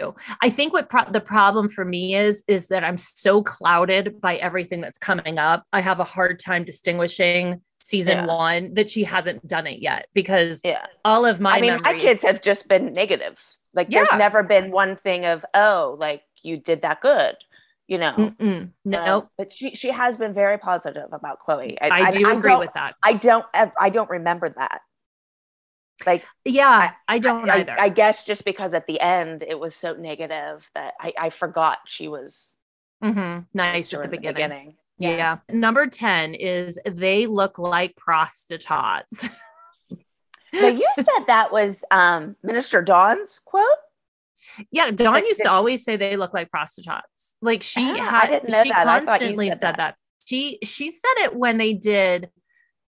I think what pro- the problem for me is is that I'm so clouded by everything that's coming up. I have a hard time distinguishing season Yeah. one that she hasn't done it yet because yeah all of my I mean, my kids have just been negative. Like, Yeah. there's never been one thing of, oh, like you did that good, you know. Mm-mm. no, Uh, but she she has been very positive about Chloe. I, do agree don't- with that. I don't. ev- I don't remember that. Like, Yeah, I, don't I, either. I guess just because at the end it was so negative that I, I forgot she was mm-hmm. Nice at the during beginning. Yeah. Number 10 is they look like prostitutes. Now you [LAUGHS] said that was um, Minister Dawn's quote. yeah, Dawn used to always say they look like prostitutes. Like she Ah, I had she that. Constantly said said that. that. She she said it when they did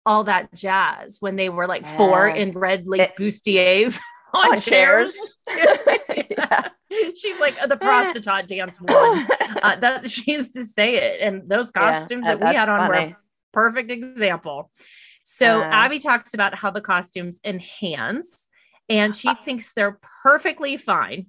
all that jazz when they were like four in red lace bustiers [LAUGHS] on, On chairs. [LAUGHS] Yeah. She's like "Oh, the prostitute dance one. [LAUGHS] Uh, that she used to say it, and those costumes uh, that we had on were funny. a perfect example. So Uh. Abby talks about how the costumes enhance, and she thinks they're perfectly fine.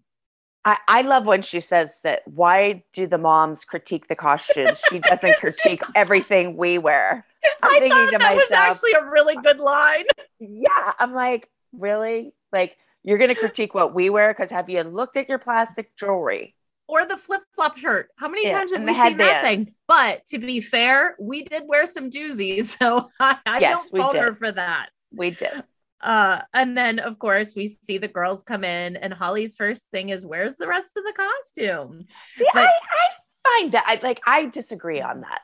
I, I love when she says that why do the moms critique the costumes? She [LAUGHS] doesn't critique everything we wear. [LAUGHS] I'm I thinking thought that was actually a really good line. [LAUGHS] yeah, I'm like, really? Like, you're going to critique what we wear? Because have you looked at your plastic jewelry? Or the flip flop shirt. How many Yeah, times have we seen that thing? But to be fair, we did wear some doozies, so I, I Yes, don't fault her for that. We did. Uh, and then of course we see the girls come in, and Holly's first thing is, "Where's the rest of the costume?" See, But- I, I find that, I like, I disagree on that.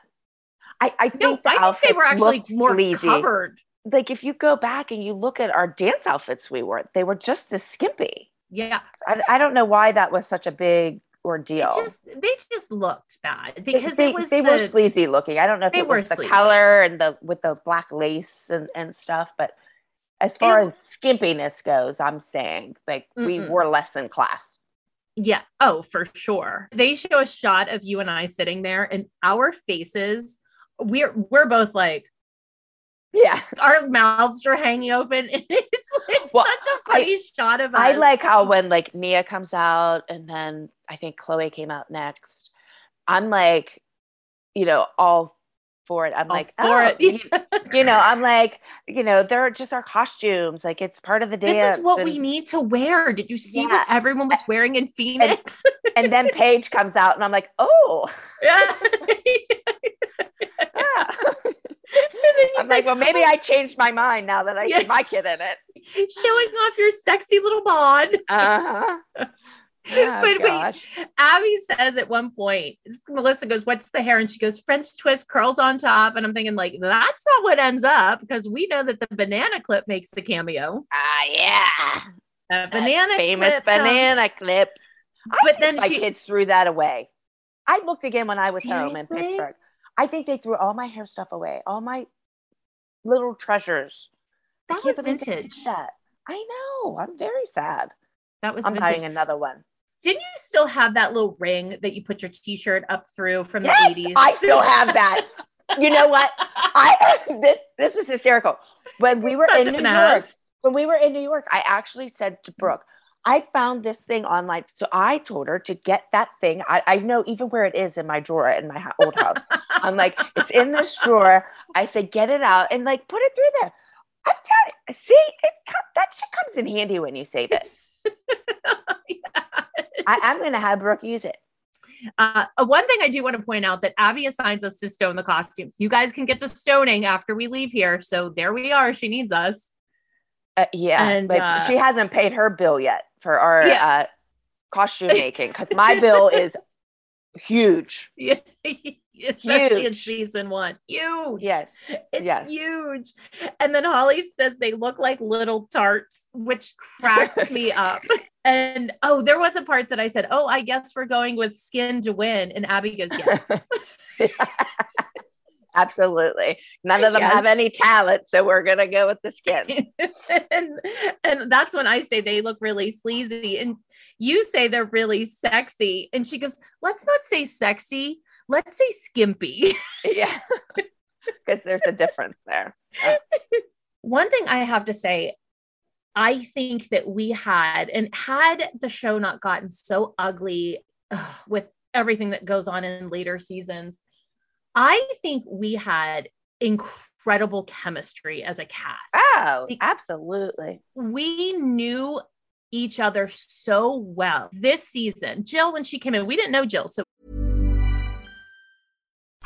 I, I think No, the I think they were actually more sleazy. covered. Like, if you go back and you look at our dance outfits we wore, they were just as skimpy. Yeah, I, I don't know why that was such a big ordeal. just they just looked bad because they, it was they the, were sleazy looking. I don't know if They it were was the sleazy. color and the with the black lace and, and stuff, but as far as skimpiness goes, I'm saying like we Mm-mm. were less in class. Yeah. Oh, for sure. They show a shot of you and I sitting there, and our faces, we're we're both like Yeah. [LAUGHS] our mouths are hanging open. And [LAUGHS] it's like Well, such a funny shot of us. I like how when like Nia comes out and then I think Chloe came out next. I'm like, you know, all for it. I'm All like, for oh, it. [LAUGHS] You, know, I'm like, you know, they're just our costumes. Like it's part of the dance. this is what and, we need to wear. Did you see Yeah. what everyone was wearing in Phoenix? and then [LAUGHS] Paige comes out and I'm like, oh, yeah. [LAUGHS] yeah. And I'm say, like, well, maybe I changed my mind now that I Yeah. see my kid in it. showing off your sexy little bod. Uh-huh. Oh, but gosh. wait, Abby says at one point, Melissa goes, What's the hair? And she goes, French twist, curls on top. And I'm thinking, like, that's not what ends up because we know that the banana clip makes the cameo. Ah, yeah. That banana famous clip comes- banana clip. I But then my she- kids threw that away. I looked again when I was home in Pittsburgh. I think they threw all my hair stuff away, all my little treasures. That was believe they did vintage. That. I know. I'm very sad. That was I'm vintage. buying another one. Didn't you still have that little ring that you put your t-shirt up through from Yes, the 80s? I still have that. You know what? I [LAUGHS] this this is hysterical. When we were such in New York, when we were in New York, I actually said to Brooke, I found this thing online. So I told her to get that thing. I, I know even where it is in my drawer in my old house. I'm like, it's in this drawer. I said, get it out and like put it through there. I'm telling you, see, it, that shit comes in handy when you save this. [LAUGHS] I, I'm going to have Brooke use it. Uh, one thing I do want to point out that Abby assigns us to stone the costumes. You guys can get to stoning after we leave here. So there we are. She needs us. Uh, yeah, And, but uh, she hasn't paid her bill yet for our Yeah. uh, costume making because my [LAUGHS] bill is huge. [LAUGHS] Yeah, especially in season one. Huge. Yes, It's yes. huge. And then Holly says they look like little tarts, which cracks [LAUGHS] me up. And oh, there was a part that I said, Oh, I guess we're going with skin to win. And Abby goes, Yes. [LAUGHS] absolutely. None of them Yes. have any talent, so we're gonna go with the skin. [LAUGHS] and, and that's when I say they look really sleazy. And you say they're really sexy. And she goes, Let's not say sexy. Let's say skimpy. yeah, [LAUGHS] because there's a difference there. [LAUGHS] One thing I have to say, I think that we had, and had the show not gotten so ugly ugh, with everything that goes on in later seasons, I think we had incredible chemistry as a cast. Oh, absolutely. We knew each other so well this season. Jill, when she came in, we didn't know Jill. So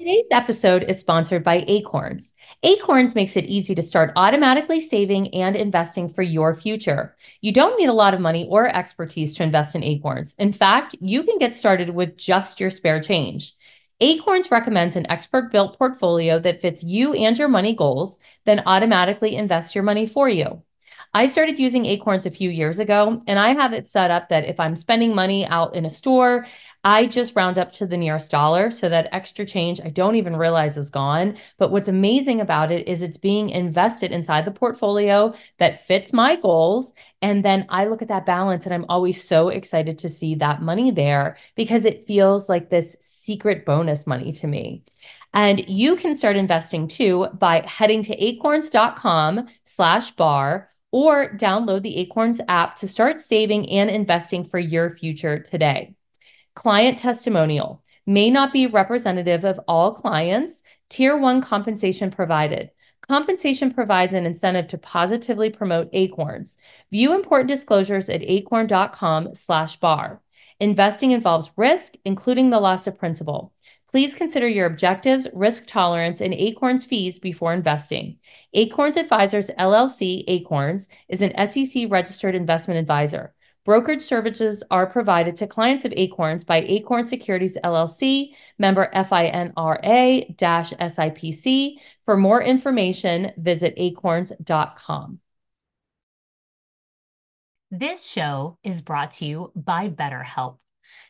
Today's episode is sponsored by Acorns. Acorns makes it easy to start automatically saving and investing for your future. You don't need a lot of money or expertise to invest in Acorns. In fact, you can get started with just your spare change. Acorns recommends an expert built portfolio that fits you and your money goals, then automatically invests your money for you. I started using Acorns a few years ago, and I have it set up that if I'm spending money out in a store, I just round up to the nearest dollar so that extra change I don't even realize is gone. But what's amazing about it is it's being invested inside the portfolio that fits my goals. And then I look at that balance and I'm always so excited to see that money there because it feels like this secret bonus money to me. And you can start investing too by heading to acorns.com slash bar or download the Acorns app to start saving and investing for your future today. Client testimonial may not be representative of all clients. Tier one compensation provided. Compensation provides an incentive to positively promote Acorns. View important disclosures at acorn.com slash bar. Investing involves risk, including the loss of principal. Please consider your objectives, risk tolerance, and Acorns fees before investing. Acorns Advisors LLC Acorns is an SEC registered investment advisor. Brokerage services are provided to clients of Acorns by Acorn Securities LLC, member FINRA SIPC. For more information, visit acorns.com. This show is brought to you by BetterHelp.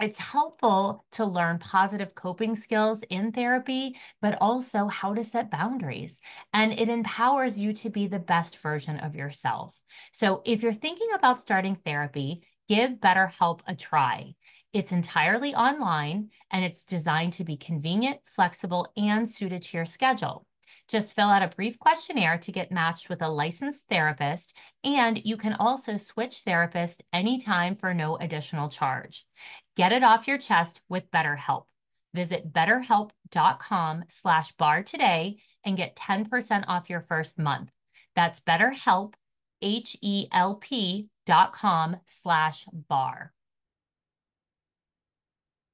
it's helpful to learn positive coping skills in therapy, but also how to set boundaries. And it empowers you to be the best version of yourself. So if you're thinking about starting therapy, give BetterHelp a try. It's entirely online and it's designed to be convenient, flexible, and suited to your schedule. Just fill out a brief questionnaire to get matched with a licensed therapist, and you can also switch therapists anytime for no additional charge. Get it off your chest with BetterHelp. Visit betterhelp.com slash bar today and get 10% off your first month. That's betterhelp, H-E-L-P dot com slash bar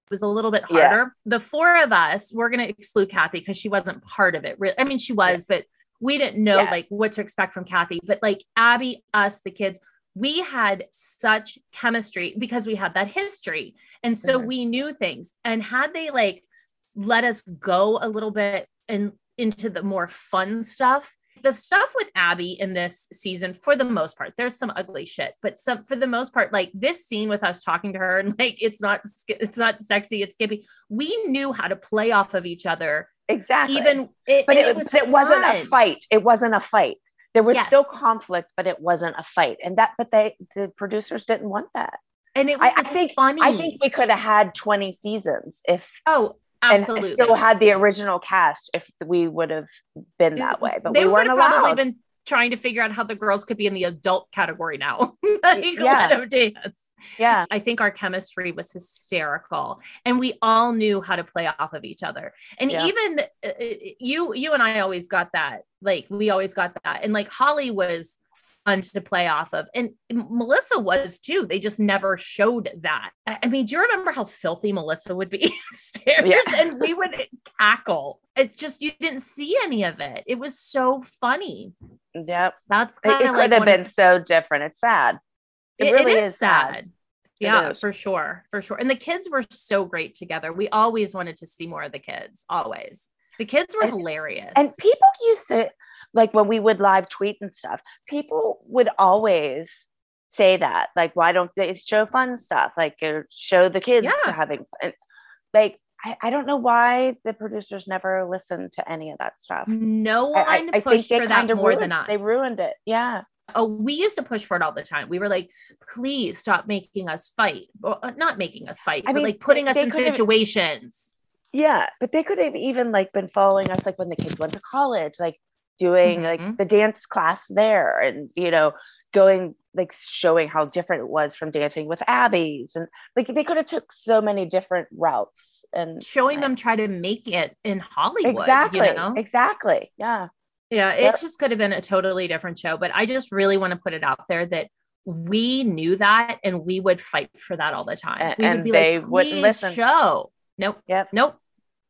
It was a little bit harder. Yeah. The four of us, we're going to exclude Cathy because she wasn't part of it. I mean, she was, yeah. but we didn't know yeah. like what to expect from Cathy. But like Abby, us, the kids, we had such chemistry because we had that history. And so mm-hmm. we knew things. And had they like let us go a little bit and into the more fun stuff, the stuff with Abby in this season, for the most part, there's some ugly shit, but some for the most part, like this scene with us talking to her and [LAUGHS] like it's not it's not sexy, it's skippy. We knew how to play off of each other. Exactly. Even it, but it, it, was it wasn't a fight. It wasn't a fight. There was yes. still conflict, but it wasn't a fight. And that, but they, the producers didn't want that. And it was I, I think, funny. I think we could have had 20 seasons if. Oh, Absolutely. and still had the original cast if we would have been that way. But they we weren't allowed. probably been trying to figure out how the girls could be in the adult category now. [LAUGHS] like, Yeah. dance. yeah, I think our chemistry was hysterical and we all knew how to play off of each other. And Yeah. even uh, uh, you you and I always got that. Like we always got that. And like Holly was fun to play off of and Melissa was too. They just never showed that. I mean, do you remember how filthy Melissa would be [LAUGHS] upstairs Yeah. and we would cackle. It's just you didn't see any of it. It was so funny. Yep. That's It, kind of could like have one of- been so different. It's sad. It, it- really it is, sad. It Yeah, is. for sure. For sure. And the kids were so great together. We always wanted to see more of the kids, always. The kids were And- hilarious. And people used to like when we would live tweet and stuff. People would always say that, like, why don't they show fun stuff? Like, show the kids Yeah. having fun. Like, I, I don't know why the producers never listened to any of that stuff. no one I, I pushed think for that more ruined, than us. They ruined it. Yeah. oh, we used to push for it all the time. We were like, please stop making us fight. Well, uh, not making us fight, I but mean, like putting they- us they in situations. Yeah, but they could have even like been following us like when the kids went to college, like doing Mhm. like the dance class there and you know, going like showing how different it was from dancing with Abby's and like they could have took so many different routes and Showing them try to make it in Hollywood. exactly You know? exactly yeah Yeah, it Yep. just could have been a totally different show. But I just really want to put it out there that we knew that and we would fight for that all the time. A- we would and be they like, wouldn't please listen." show. Nope. Yep. Nope.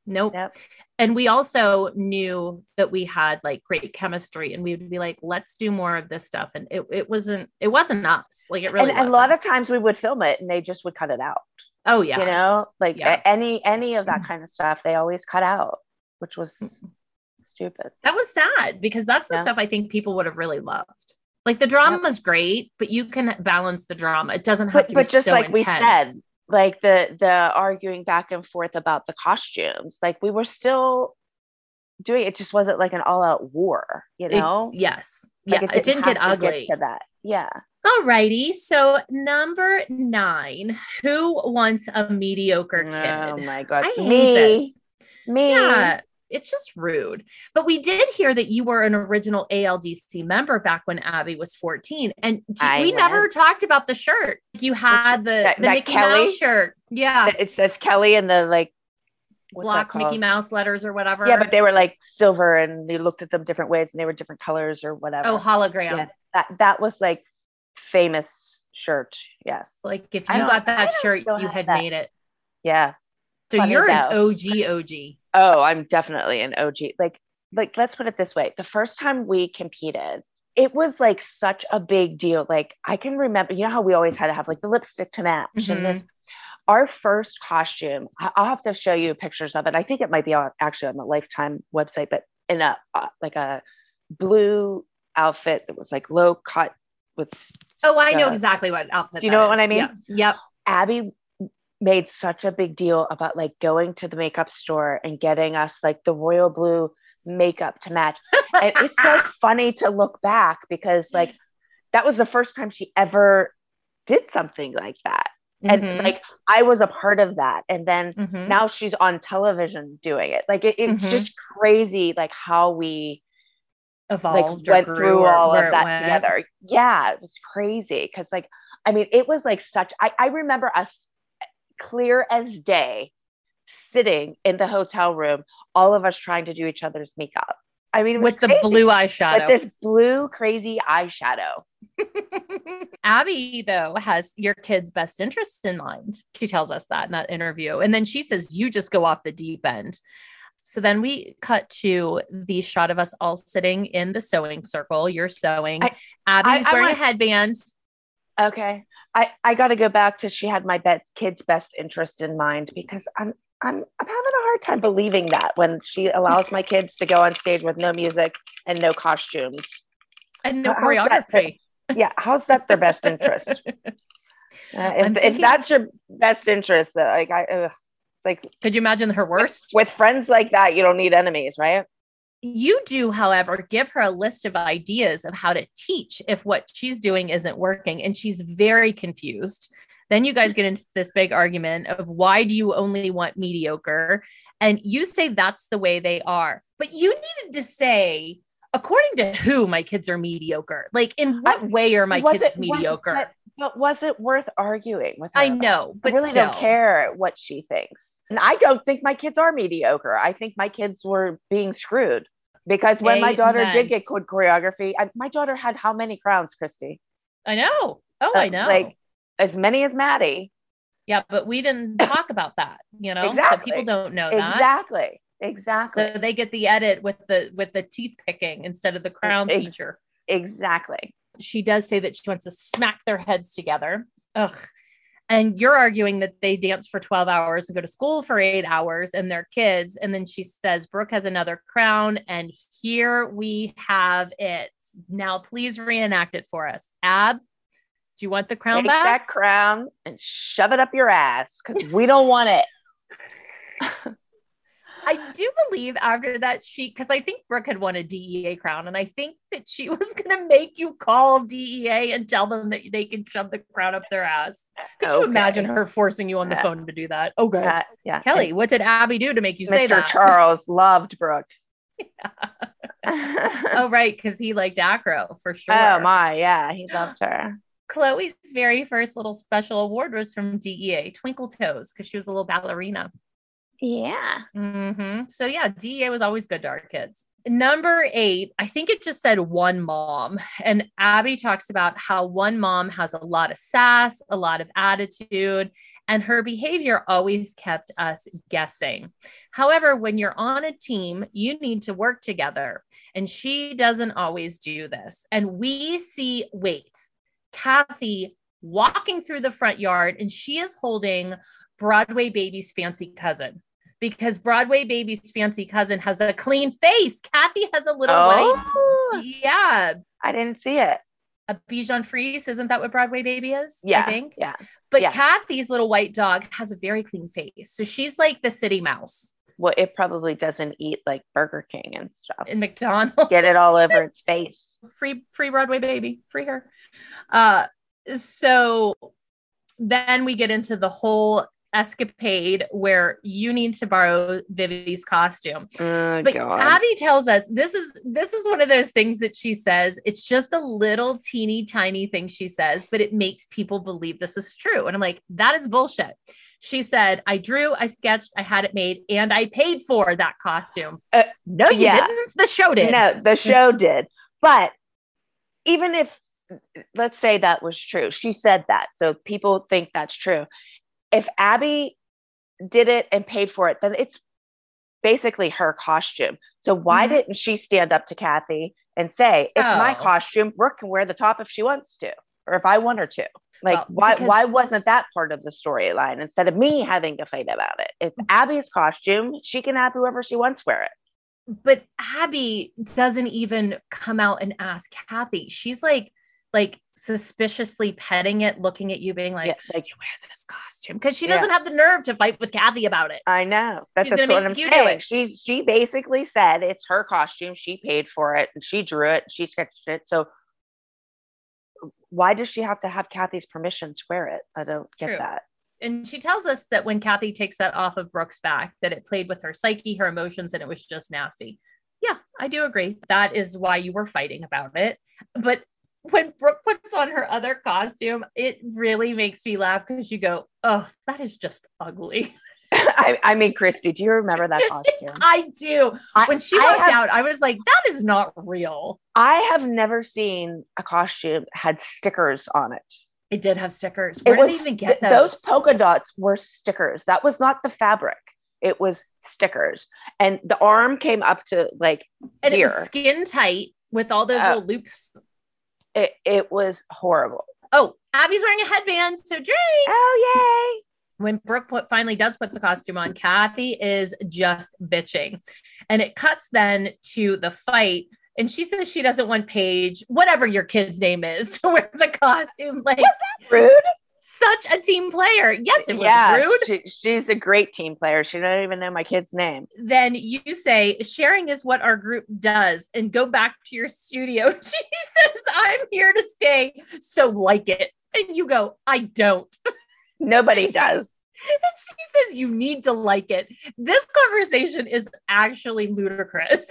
Nope. Yep. And we also knew that we had like great chemistry and we would be like, let's do more of this stuff. And it, it wasn't, it wasn't us. Like it really and, and a lot of times we would film it and they just would cut it out oh yeah. you know like Yeah. any any of that mm-hmm. kind of stuff they always cut out which was stupid That was sad because that's the Yeah. stuff I think people would have really loved. Like the drama's great, but you can balance the drama. It doesn't have but, to but be just so like intense. we said like the the arguing back and forth about the costumes like we were still doing it just wasn't like an all-out war you It- know yes. Like, yeah. It didn't, get have to ugly. to that yeah Alrighty. So number nine, who wants a mediocre kid? oh my god I hate me this. me Yeah. It's just rude. But we did hear that you were an original ALDC member back when Abby was 14. And I we never talked about the shirt. You had the, That- the that Mickey Kelly? Mouse shirt. Yeah. it says kelly and the like Block Mickey? Mouse letters or whatever. yeah but they were like silver and you looked at them different ways and they were different colors or whatever Oh, hologram. yeah that that was like famous shirt yes Like if you got that shirt, you had that. made it. yeah So Funny you're an. OG OG. Oh, I'm definitely an OG. Like, like let's put it this way: the first time we competed, it was like such a big deal. Like, I can remember, you know how we always had to have like the lipstick to match, and this. Our first costume, I'll have to show you pictures of it. I think it might be on, actually on the Lifetime website, but in a uh, like a blue outfit that was like low cut with Oh, I know exactly what outfit. do you know what I mean? Yep. Abby made such a big deal about like going to the makeup store and getting us like the royal blue makeup to match. and it's so [LAUGHS] funny to look back because like that was the first time she ever did something like that. And Mhm. like I was a part of that. And then Mhm. now she's on television doing it. Like it, it's Mhm. just crazy like how we like evolved or went through all of that together. Yeah, it was crazy because like I mean it was like such I, I remember us clear as day sitting in the hotel room, all of us trying to do each other's makeup. I mean it was with the crazy. blue with eyeshadow. this blue crazy eyeshadow. [LAUGHS] Abby, though, has your kid's best interest in mind. She tells us that in that interview. And then she says, You just go off the deep end. So then we cut to the shot of us all sitting in the sewing circle. You're sewing. I- Abby's I- I wearing want- a headband. Okay. I, I got to go back to she had my best kid's best interest in mind because I'm I'm I'm having a hard time believing that when she allows my kids to go on stage with no music and no costumes. and no How- how's that choreography. Yeah, how's that their best interest? [LAUGHS] Uh, if, I'm if that's your best interest, like I, ugh, it's like Could you imagine her worst? with friends like that, you don't need enemies, right? You do, however, give her a list of ideas of how to teach if what she's doing isn't working. And she's very confused. Then you guys get into this big argument of why do you only want mediocre? And you say that's the way they are. But you needed to say, according to who my kids are mediocre. Like, in what way are my kids it- was- mediocre? But, but was it worth arguing with her? I know, but I really still. don't care what she thinks. And I don't think my kids are mediocre. I think my kids were being screwed because when my daughter did get good choreography, I, my daughter had how many crowns, Christi? I know. Oh, Uh, I know. Like as many as Maddie. yeah, but we didn't [LAUGHS] talk about that, you know? Exactly. So people don't know that. Exactly. Exactly. So they get the edit with the with the teeth picking instead of the crown Ex- feature. exactly. She does say that she wants to smack their heads together. Ugh. And you're arguing that they dance for 12 hours and go to school for eight hours and they're kids. And then she says, Brooke has another crown. And here we have it. Now, please reenact it for us. Ab, do you want the crown Take back? that crown and shove it up your ass because we don't want it. [LAUGHS] I do believe after that she because I think Brooke had won a DEA crown, and I think that she [LAUGHS] was gonna make you call DEA and tell them that they can shove the crown up their ass. Could you imagine her forcing you on the Yeah. phone to do that? Okay. Uh, yeah. Kelly, what did Abby do to make you And say Mr. that? Charles loved Brooke. [LAUGHS] [LAUGHS] oh, right, because he liked Acro for sure. Oh my, yeah, he loved her. Chloe's very first little special award was from DEA, Twinkle Toes, because she was a little ballerina. Yeah. hmm So yeah, DEA was always good to our kids. Number eight, I think it just said one mom. And Abby talks about how one mom has a lot of sass, a lot of attitude, and her behavior always kept us guessing. However, when you're on a team, you need to work together. And she doesn't always do this. And we see, wait, Cathy walking through the front yard, and she is holding Broadway Baby's fancy cousin because Broadway Baby's fancy cousin has a clean face. Cathy has a little white. Oh, Yeah. I didn't see it. A Bichon Frise, isn't that what Broadway Baby is? Yeah. I think. Yeah. But yeah. Cathy's little white dog has a very clean face. So she's like the city mouse Well, it probably doesn't eat like Burger King and stuff. And McDonald's. Get it all over its face. free free broadway baby free her uh so then we get into the whole escapade where you need to borrow Vivi's costume. Oh, But God. Abby tells us this is this is one of those things that she says. It's just a little teeny tiny thing she says, but it makes people believe this is true. And I'm like, that is bullshit. She said, I drew, I sketched, I had it made, and I paid for that costume. Uh, no, you yeah. didn't. The show did. No, the show did. But even if, let's say that was true, she said that. So people think that's true. If Abby did it and paid for it, then it's basically her costume. So why Mhm. didn't she stand up to Cathy and say, it's my Oh. costume? Brooke can wear the top if she wants to, or if I want her to. Like, Well, why, because- why wasn't that part of the storyline instead of me having to fight about it? It's Abby's costume. She can have whoever she wants wear it. but Abby doesn't even come out and ask Cathy. She's like, like suspiciously petting it, looking at you, being like, Yeah, "Should like- you wear this costume?" Because she doesn't have the nerve to fight with Cathy about it. I know. That's, She's gonna what make I'm you do saying. it. She she basically said it's her costume. She paid for it and she drew it. She sketched it. So why does she have to have Cathy's permission to wear it? I don't get True. that. And she tells us that when Cathy takes that off of Brooke's back, that it played with her psyche, her emotions, and it was just nasty. Yeah, I do agree. That is why you were fighting about it. But when Brooke puts on her other costume, it really makes me laugh because you go, oh, that is just ugly. [LAUGHS] I, I mean, Christi, do you remember that costume? [LAUGHS] I do. I- When she walked have- out, I was like, that is not real. I have never seen a costume that had stickers on it. It did have stickers. Where did they even get th- those? those polka dots were stickers. That was not the fabric. It was stickers. And the arm came up to like and it was skin tight with all those Oh. little loops. It, it was horrible. Oh, Abby's wearing a headband. So drink. Oh yay. when Brooke put, finally does put the costume on, Cathy is just bitching. And it cuts then to the fight. And she says she doesn't want Paige, whatever your kid's name is, [LAUGHS] to wear the costume. Like yay! Rude. Such a team player. Yes, it was yeah, rude. She, she's a great team player. She doesn't even know my kid's name. Then you say sharing is what our group does, and go back to your studio. [LAUGHS] She says, I'm here to stay. So like it. And you go, I don't. [LAUGHS] Nobody does. And she says you need to like it. This conversation is actually ludicrous.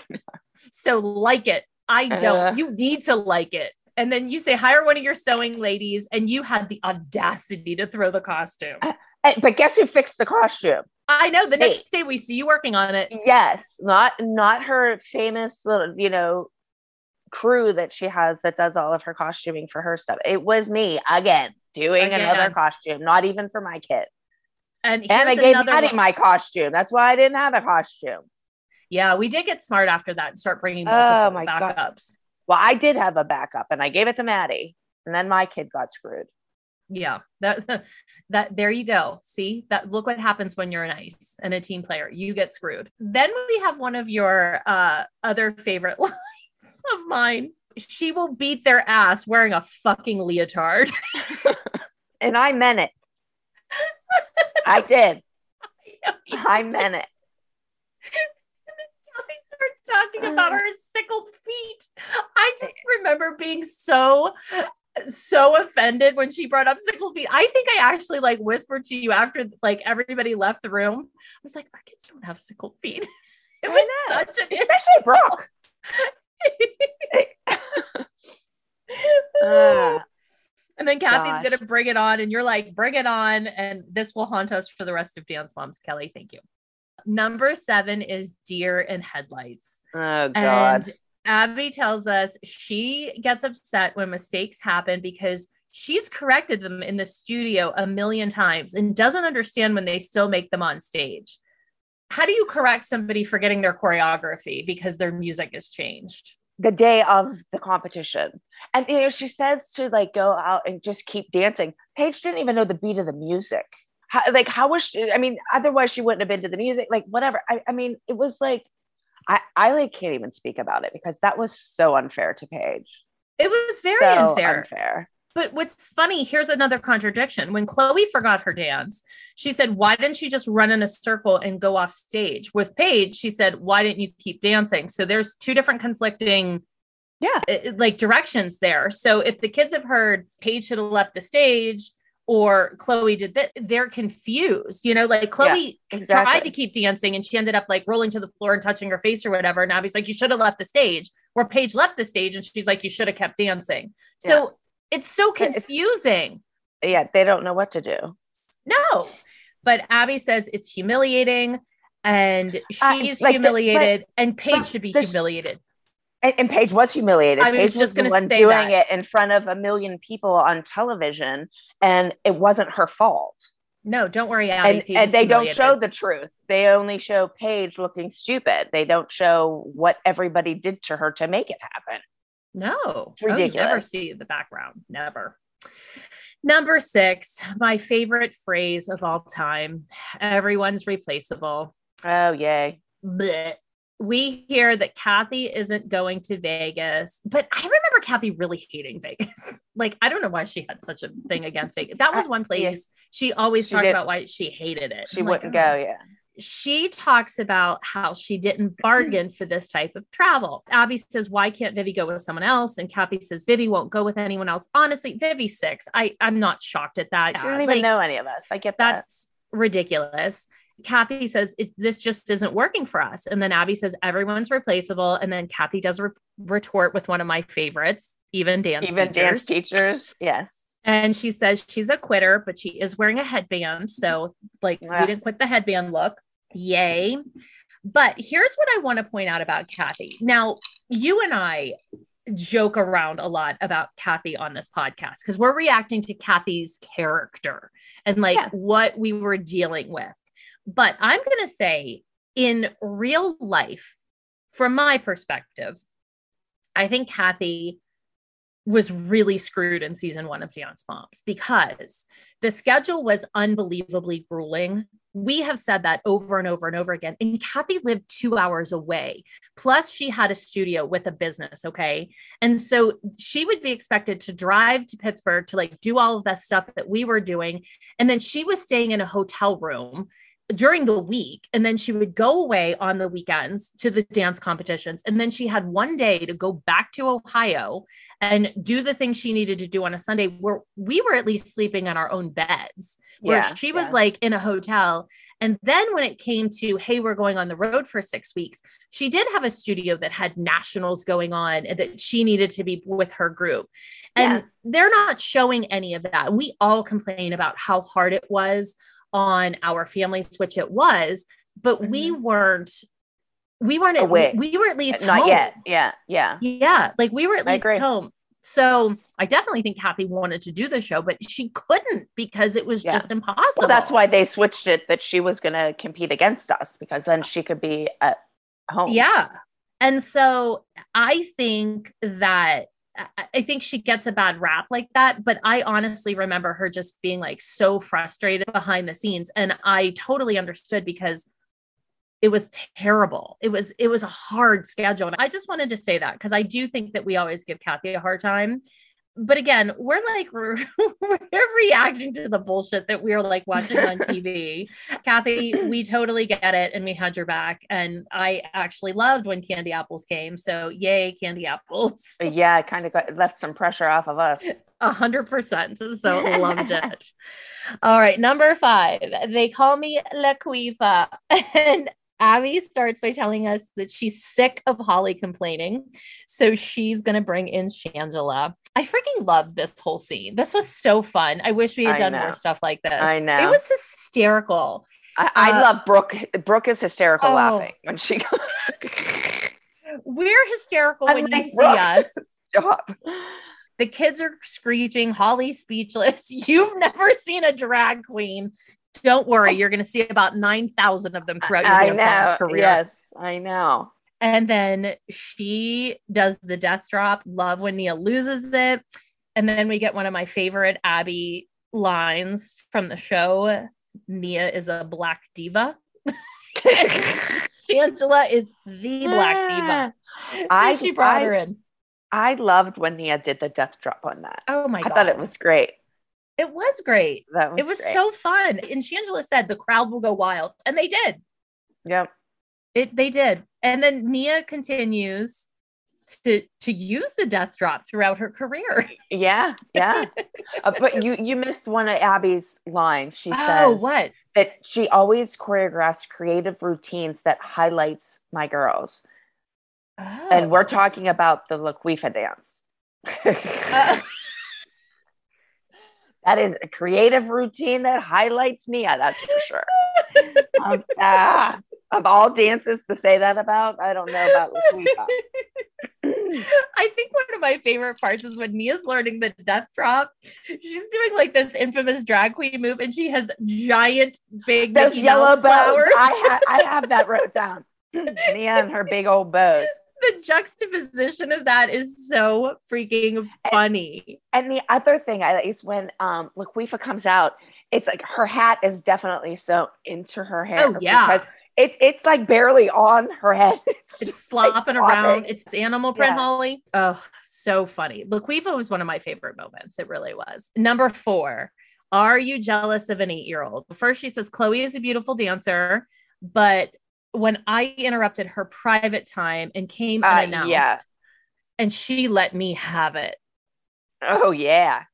[LAUGHS] so like it. I don't. Uh. you need to like it. And then you say hire one of your sewing ladies, and you had the audacity to throw the costume. Eh, But guess who fixed the costume? I know. The Hey. next day we see you working on it. Yes, not not her famous little, you know, crew that she has that does all of her costuming for her stuff. It was me again doing Again. another costume, not even for my kid. And And I gave Maddie one. my costume. That's why I didn't have a costume. Yeah, we did get smart after that and start bringing Oh multiple my God. Well, I did have a backup and I gave it to Maddie. And then my kid got screwed. Yeah, that [LAUGHS] that there you go. See that look what happens when you're nice and a team player. You get screwed. Then we have one of your uh other favorite [LAUGHS] lines of mine. She will beat their ass wearing a fucking leotard. [LAUGHS] And I meant it. I did. I meant it. Cathy starts talking about her sickled feet. I just remember being so so offended when she brought up sickled feet. I think I actually like whispered to you after like everybody left the room. I was like, our kids don't have sickled feet. [LAUGHS] It was such an Especially Brooke. [LAUGHS] Ah. and then Cathy's gosh. gonna bring it on, and you're like, bring it on, and this will haunt us for the rest of Dance Moms. Kelly, thank you. Number seven is deer in headlights. Oh God. And Abby tells us she gets upset when mistakes happen because she's corrected them in the studio a million times and doesn't understand when they still make them on stage. How do you correct somebody for getting their choreography because their music has changed? the day of the competition. And you know, she says to like go out and just keep dancing. Paige didn't even know the beat of the music. How, like how was she? I mean, otherwise she wouldn't have been to the music. Like whatever. I, I mean, it was like I, I like can't even speak about it because that was so unfair to Paige. It was very So unfair. unfair. But what's funny, here's another contradiction. When Chloe forgot her dance, she said, Why didn't she just run in a circle and go off stage? With Paige, she said, Why didn't you keep dancing? So there's two different conflicting Yeah. uh, like directions there. So if the kids have heard Paige should have left the stage or Chloe did that, they're confused. You know, like Chloe tried exactly. to keep dancing and she ended up like rolling to the floor and touching her face or whatever. And Abby's like, You should have left the stage. Where Paige left the stage and she's like, You should have kept dancing. So it's so But it's- confusing. Yeah, they don't know what to do. No. But Abby says it's humiliating and she's Uh, like the- humiliated and Paige should be there's- humiliated. And, and Paige was humiliated. I was Paige just the gonna one say doing that. it in front of a million people on television, and it wasn't her fault. No, don't worry, Abby. and, and they don't show the truth. They only show Paige looking stupid. They don't show what everybody did to her to make it happen. No, Oh, Ridiculous. never see the background. Never. Number six, my favorite phrase of all time everyone's replaceable. Oh, yay. Blech. We hear that Cathy isn't going to Vegas, but I remember Cathy really hating Vegas. [LAUGHS] Like, I don't know why she had such a thing against Vegas. That was one place yeah. she always She talked did- about why she hated it. She I'm wouldn't "Oh." go, mm. yeah. she talks about how she didn't bargain for this type of travel. Abby says, Why can't Vivi go with someone else? And Cathy says, Vivi won't go with anyone else. Honestly, Vivi's six. I, I'm not shocked at that. She don't even Like, know any of us. I get that. That's ridiculous. Cathy says, it, This just isn't working for us. And then Abby says, Everyone's replaceable. And then Cathy does re- retort with one of my favorites, even dance Even teachers. dance teachers. Yes. And she says she's a quitter, but she is wearing a headband. So, like, Yeah. we didn't quit the headband look. Yay. But here's what I want to point out about Cathy. Now, you and I joke around a lot about Cathy on this podcast because we're reacting to Cathy's character and like Yeah. what we were dealing with. But I'm going to say, in real life, from my perspective, I think Cathy was really screwed in season one of Dance Moms because the schedule was unbelievably grueling. We have said that over and over and over again. And Cathy lived two hours away. Plus, she had a studio with a business. Okay. And so she would be expected to drive to Pittsburgh to like do all of that stuff that we were doing. And then she was staying in a hotel room during the week and then she would go away on the weekends to the dance competitions and then she had one day to go back to ohio and do the things she needed to do on a sunday where we were at least sleeping on our own beds where Yeah, she was yeah. like in a hotel and then when it came to hey we're going on the road for six weeks she did have a studio that had nationals going on and that she needed to be with her group and Yeah. they're not showing any of that we all complain about how hard it was on our families which it was but we mm-hmm. weren't we weren't at, Awake. we were at least Not home. yet. Yeah. Yeah. yeah like we were at I least agree. home so i definitely think cathy wanted to do the show but she couldn't because it was Yeah. just impossible Well, that's why they switched it that she was going to compete against us because then she could be at home. Yeah. And so I think that I- think she gets a bad rap like that, but I honestly remember her just being like so frustrated behind the scenes and I totally understood because it was terrible. It was it was a hard schedule. And I just wanted to say that because I do think that we always give Cathy a hard time. But again, we're like [LAUGHS] we're, we're reacting to the bullshit that we're like watching on TV. [LAUGHS] Cathy, we totally get it and we had your back. And I actually loved when candy apples came. So yay, candy apples. Uh, yeah, it kind of got, left some pressure off of us. A hundred percent. So [LAUGHS] loved it. All right. Number five. They call me Laquifa. And Abby starts by telling us that she's sick of Holly complaining. So she's gonna bring in Shangela. I freaking love this whole scene. This was so fun. I wish we had I done know. more stuff like this. I know. It was hysterical. I, I Uh, love Brooke. Brooke is hysterical Oh. laughing when she. [LAUGHS] We're hysterical I'm when you see Brooke, us. Stop. The kids are screeching. Holly's speechless. [LAUGHS] You've never seen a drag queen. Don't worry, you're going to see about 9,000 of them throughout your I dance mom's know. career. Yes, I know. And then she does the death drop. Love when Nia loses it. And then we get one of my favorite Abby lines from the show Nia is a black diva. [LAUGHS] Shangela is the black diva. So I- she brought I- her in. I loved when Nia did the death drop on that. Oh my I God. thought it was great. It was great. That was it was great. so fun. And Shangela said the crowd will go wild. And they did. Yep. It they did. And then Nia continues to to use the death drop throughout her career. Yeah, yeah. [LAUGHS] uh, but you you missed one of Abby's lines. She Oh, says what? that she always choreographs creative routines that highlights my girls. And Oh. we're talking about the Laquifa dance. Uh, [LAUGHS] that is a creative routine that highlights Nia, that's for sure. um, ah, of all dances to say that about, I don't know about. [LAUGHS] I think one of my favorite parts is when Nia's learning the death drop. She's doing like this infamous drag queen move, and she has giant, big Those yellow bows. I, ha- I have that wrote down. [LAUGHS] Nia and her big old bows. The juxtaposition of that is so freaking funny. And the other thing I is when um Laquifa comes out, it's like her hat is definitely so into her hair. Oh, yeah. Because it, it's like barely on her head. [LAUGHS] It's just, flopping like, around. It's animal print, Yeah. Holly. Oh, so funny. Laquifa was one of my favorite moments. It really was. Number four. Are you jealous of an eight year old? First, she says Chloe is a beautiful dancer, but when I interrupted her private time and came Uh, unannounced, yeah. and she let me have it. Oh yeah.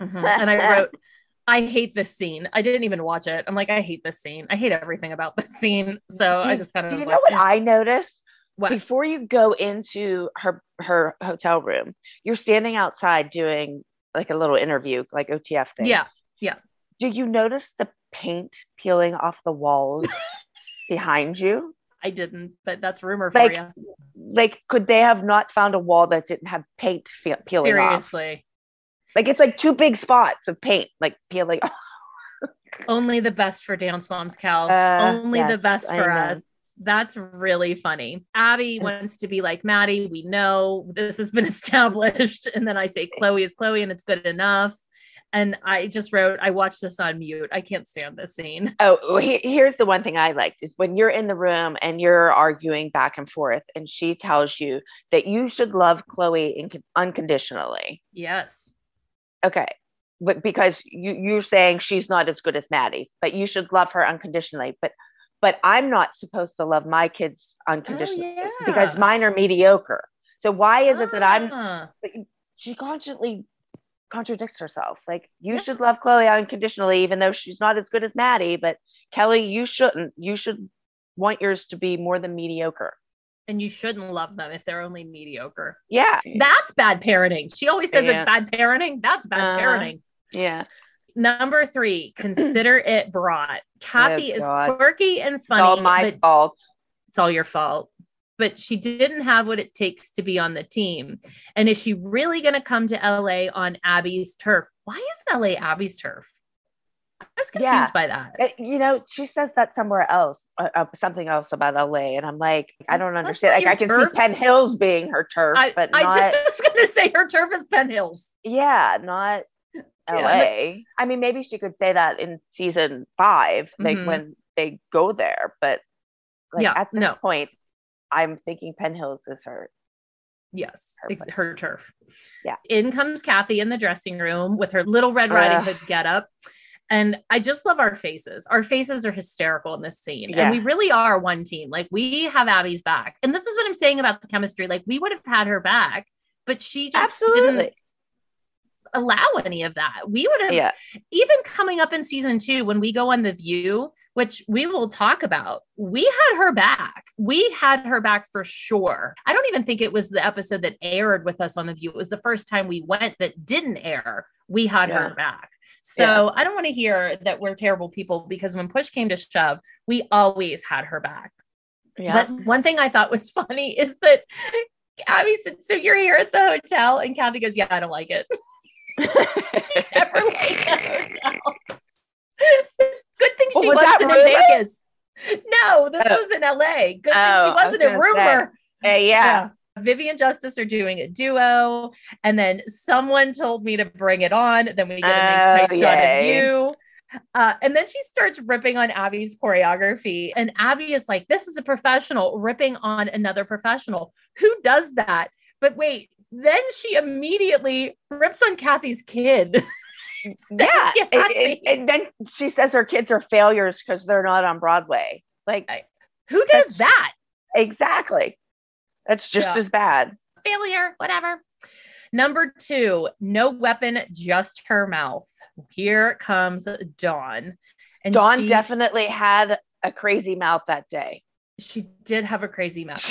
Mhm. And I wrote, [LAUGHS] I hate this scene. I didn't even watch it. I'm like, I hate this scene. I hate everything about this [LAUGHS] scene. So Do I just kind of Do you like, know what eh. I noticed? What? Before you go into her her hotel room, you're standing outside doing like a little interview, like OTF thing. yeah, yeah. Do you notice the paint peeling off the walls [LAUGHS] behind you? I didn't, but that's rumor for you. like could they have not found a wall that didn't have paint fe- peeling off? Seriously. Like it's like two big spots of paint like peeling [LAUGHS] off. Only the best for Dance Moms, Cal. Uh, Only the best for us. That's really funny. Abby wants to be like Maddie. We know this has been [LAUGHS] established. And then I say [LAUGHS] Chloe is Chloe and it's good enough. And I just wrote, I watched this on mute. I can't stand this scene. Oh, he- here's the one thing I liked is when you're in the room and you're arguing back and forth, and she tells you that you should love Chloe in- unconditionally. Yes. Okay, but because you you're saying she's not as good as Maddie, but you should love her unconditionally. But but I'm not supposed to love my kids unconditionally yeah. because mine are mediocre. So why is it that I'm Ah. she constantly contradicts herself. Like you should love Chloe unconditionally, even though she's not as good as Maddie, but Kelly, you shouldn't. You should want yours to be more than mediocre. and you shouldn't love them if they're only mediocre. Yeah. That's bad parenting. She always says Yeah. it's bad parenting. That's bad Uh-huh. parenting. Yeah. Number three, [CLEARS THROAT] consider it brought. Cathy is Oh, God. quirky and It's funny, all my fault. it's all your fault. But she didn't have what it takes to be on the team. And is she really going to come to LA on Abby's turf? Why is LA Abby's turf? I was confused Yeah. by that. Uh, You know, she says that somewhere else, uh, uh, something else about LA, and I'm like, I don't understand. Like, I can turf. see Penn Hills being her turf, I, but I not, just [LAUGHS] was going to say her turf is Penn Hills. yeah, not LA. Yeah, I mean, maybe she could say that in season five, like Mhm. when they go there, but like Yeah, at this no. point, I'm thinking Penn Hills is her. Yes, Her her turf. Yeah. In comes Cathy in the dressing room with her little Red Riding. Hood getup. And I just love our faces. Our faces are hysterical in this scene. Yeah. And we really are one team. Like we have Abby's back. And this is what I'm saying about the chemistry. Like we would have had her back, but she just didn't Absolutely. allow any of that. We would have Yeah. even coming up in season two, when we go on The View, which we will talk about, we had her back. We had her back for sure. I don't even think it was the episode that aired with us on The View. It was the first time we went that didn't air. We had Yeah. her back. So Yeah. I don't want to hear that we're terrible people because when push came to shove, we always had her back. Yeah. But one thing I thought was funny is that Abby said, So you're here at the hotel? And Cathy goes, Yeah, I don't like it. [LAUGHS] [LAUGHS] Never liked the hotel. Good thing Well, she was wasn't in rumor? Vegas. No, this Oh. was in LA. Good thing Oh, she I was wasn't in gonna rumor. Uh, yeah. Vivian Justice are doing a duo. And then someone told me to bring it on. Then we get a nice Oh, tight shot of you. Uh, and then she starts ripping on Abby's choreography. And Abby is like, This is a professional ripping on another professional. Who does that? But wait, then she immediately rips on Cathy's kid. [LAUGHS] [LAUGHS] yeah. And, and- and then she says her kids are failures because they're not on Broadway. Like, Who does that? exactly. That's just Yeah. as bad. Failure, whatever. Number two, no weapon, just her mouth. Here comes Dawn. And Dawn she, definitely had a crazy mouth that day. she did have a crazy mouth. [LAUGHS]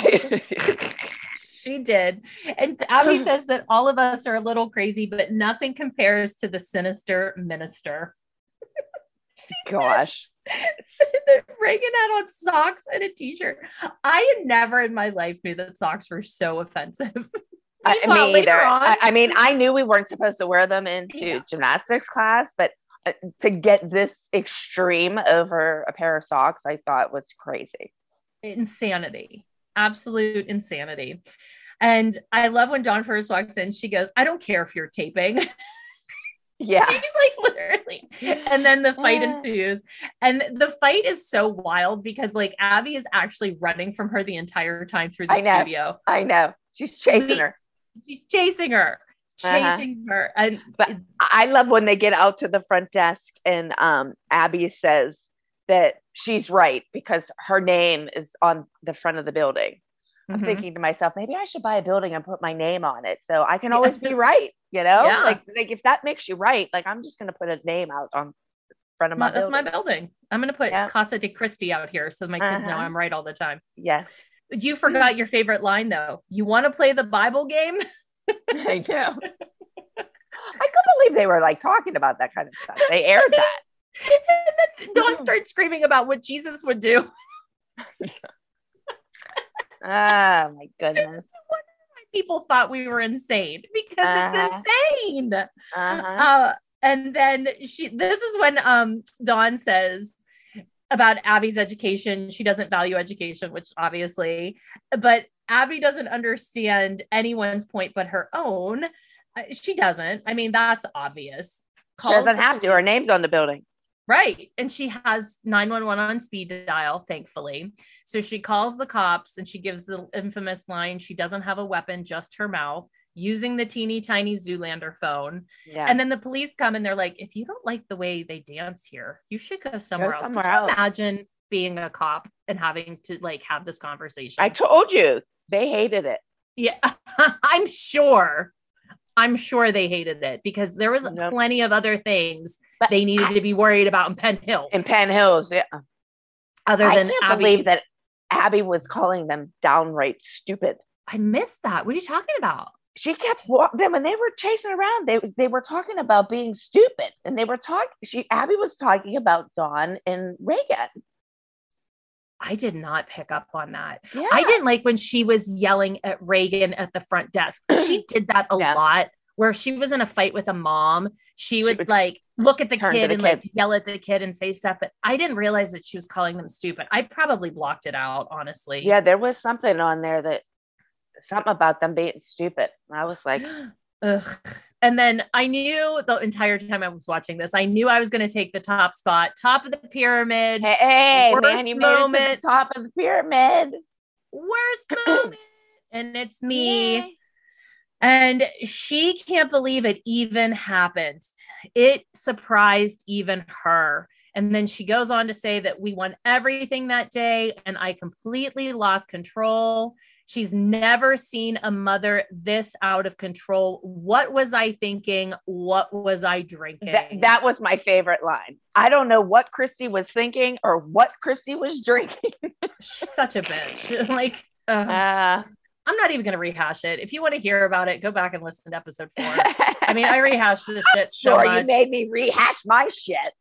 She did. And Abby says that all of us are a little crazy, but nothing compares to the sinister minister. [LAUGHS] Gosh. [LAUGHS] Reagan had on socks and a t-shirt. I had never in my life knew that socks were so offensive. [LAUGHS] I, me either. I, I mean, I knew we weren't supposed to wear them into Yeah. gymnastics class, but uh, to get this extreme over a pair of socks, I thought was crazy. insanity absolute insanity and i love when Dawn first walks in she goes i don't care if you're taping [LAUGHS] Yeah. like literally and then the fight Yeah. ensues and the fight is so wild because like abby is actually running from her the entire time through the I know. studio I know. She's chasing her. She's chasing her Uh-huh. chasing her and But I love when they get out to the front desk and um, Abby says that she's right because her name is on the front of the building. I'm Mhm. thinking to myself, maybe I should buy a building and put my name on it so I can always be right. You know, Yeah. like like if that makes you right, like I'm just gonna put a name out on front of my. That's my building. building i'm gonna put Yeah. casa de christi out here so my kids know Uh-huh. i'm right all the time Yes, you forgot your favorite line though you want to play the bible game [LAUGHS] [LAUGHS] I know. I couldn't believe they were like talking about that kind of stuff. They aired that. And then Dawn starts screaming about what Jesus would do. Oh [LAUGHS] my goodness. [LAUGHS] People thought we were insane because Uh-huh. it's insane. Uh-huh. Uh, and then she, this is when um, Dawn says about Abby's education. She doesn't value education, which obviously, but Abby doesn't understand anyone's point but her own. Uh, She doesn't. I mean, that's obvious. She doesn't have to. Her name's on the building. Right. And she has 911 on speed dial, thankfully. So she calls the cops and she gives the infamous line she doesn't have a weapon, just her mouth. using the teeny tiny Zoolander phone. Yeah. And then the police come and they're like, if you don't like the way they dance here, you should go somewhere else. somewhere Could you else. imagine being a cop and having to like have this conversation? I told you they hated it. yeah, [LAUGHS] I'm sure. I'm sure they hated it because there was Yep. plenty of other things But they needed I- to be worried about in Penn Hills. In Penn Hills, yeah. other I than Abby's. believe that Abby was calling them downright stupid. I missed that. What are you talking about? She kept them when they were chasing around. They they were talking about being stupid, and they were talking. She Abby was talking about Dawn and Reagan. I did not pick up on that. Yeah. I didn't like when she was yelling at Reagan at the front desk. [CLEARS THROAT] She did that a Yeah. lot where she was in a fight with a mom. She would, would like look at the kid the and like yell at the kid and say stuff, but I didn't realize that she was calling them stupid. I probably blocked it out, honestly. Yeah, there was something on there that something about them being stupid. I was like, [GASPS] [GASPS] [GASPS] Ugh. And then I knew the entire time I was watching this, I knew I was going to take the top spot, top of the pyramid, hey, hey Worst man, you made it to moment. the top of the pyramid. worst [CLEARS THROAT] moment. And it's me. Yay. And she can't believe it even happened. It surprised even her. And then she goes on to say that we won everything that day and I completely lost control. She's never seen a mother this out of control. What was I thinking? What was I drinking? That, that was my favorite line. I don't know what Christi was thinking or what Christi was [LAUGHS] drinking. Such a bitch. [LAUGHS] like, ugh. Uh, I'm not even going to rehash it. If you want to hear about it, go back and listen to episode four. [LAUGHS] I mean, I rehashed this shit so sure, much. you made me rehash my shit.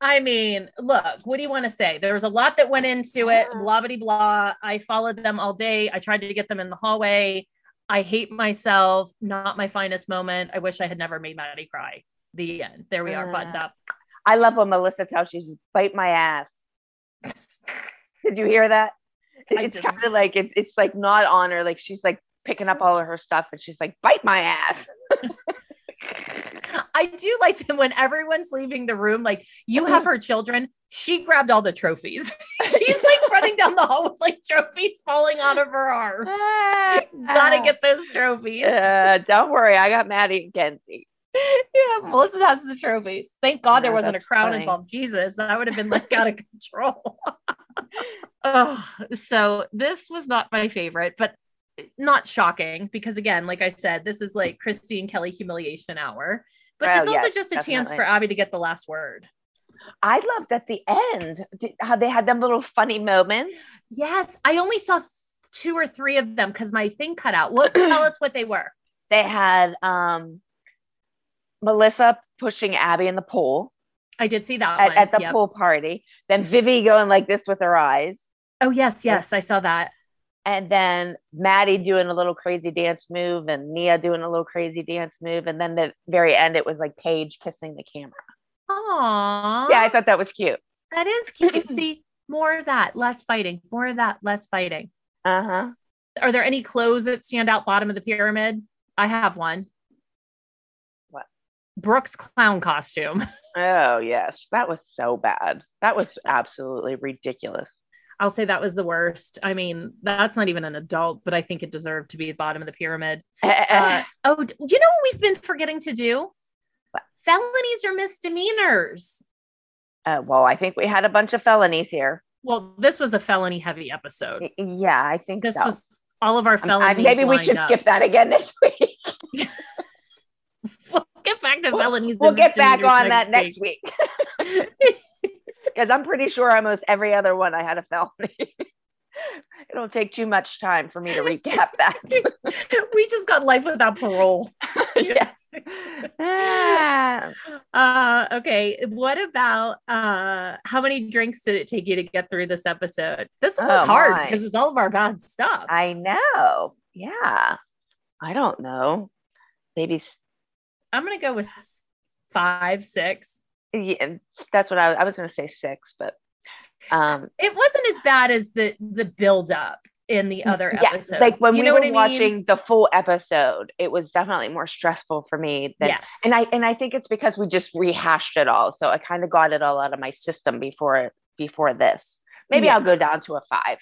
I mean, look, what do you want to say? There was a lot that went into it, blah, blah, blah. I followed them all day. I tried to get them in the hallway. I hate myself. Not my finest moment. I wish I had never made Maddie cry. The end. There we are, buttoned up. I love when Melissa tells you, bite my ass. [LAUGHS] Did you hear that? It's kind of like, it, it's like not on her. Like she's like picking up all of her stuff and she's like, bite my ass. [LAUGHS] I do like them when everyone's leaving the room. Like, you have her children. She grabbed all the trophies. [LAUGHS] She's like running down the hall with like trophies falling out of her arms. Gotta get those trophies. Uh, don't worry. I got Maddie and Kenzie. yeah, Melissa has the trophies. Thank God there wasn't a crown funny. involved. Jesus, that would have been like out of [LAUGHS] control. [LAUGHS] oh, so this was not my favorite, but not shocking because again, like I said, this is like Christi and Kelly humiliation hour. But Oh, it's also yes, just a chance for. Abby to get the last word. I loved at the end how they had them little funny moments. Yes, I only saw two or three of them because my thing cut out. What tell [CLEARS THROAT] us what they were? They had um, Melissa pushing Abby in the pool I did see that at, one. at the Yep. pool party. Then Vivi going like this with her eyes. Oh yes, yes, I saw that. And then Maddie doing a little crazy dance move and Nia doing a little crazy dance move. And then the very end, it was like Paige kissing the camera. Aww. Yeah, I thought that was cute. That is cute. [CLEARS THROAT] See, more of that, less fighting. More of that, less fighting. Uh huh. Are there any clothes that stand out bottom of the pyramid? I have one. What? Brooke's clown costume. [LAUGHS] Oh, yes. That was so bad. That was [LAUGHS] absolutely ridiculous. I'll say that was the worst. I mean, that's not even an adult, but I think it deserved to be at the bottom of the pyramid. Uh, oh, you know what we've been forgetting to do? Felonies or misdemeanors. Uh, well, I think we had a bunch of felonies here. Well, this was a felony heavy episode. Yeah, I think This so. was all of our Um, felonies. maybe we should up. skip that again next [LAUGHS] week. [LAUGHS] We'll get back to felonies. we'll get back on that next week. [LAUGHS] Because I'm pretty sure almost every other one I had a felony. [LAUGHS] It'll take too much time for me to recap [LAUGHS] that. we just got life without parole. [LAUGHS] yes. Uh, okay. What about uh, how many drinks did it take you to get through this episode? This one was Oh, hard because it's all of our bad stuff. I know. Yeah. I don't know. Maybe I'm gonna go with five, six. Yeah, that's what I, I was going to say six, but um, It wasn't as bad as the the build up in the other yeah, episodes. like when you we know were I mean? watching the full episode, it was definitely more stressful for me than Yes. and I and I think it's because we just rehashed it all. So I kind of got it all out of my system before before this. Maybe Yeah. I'll go down to a five.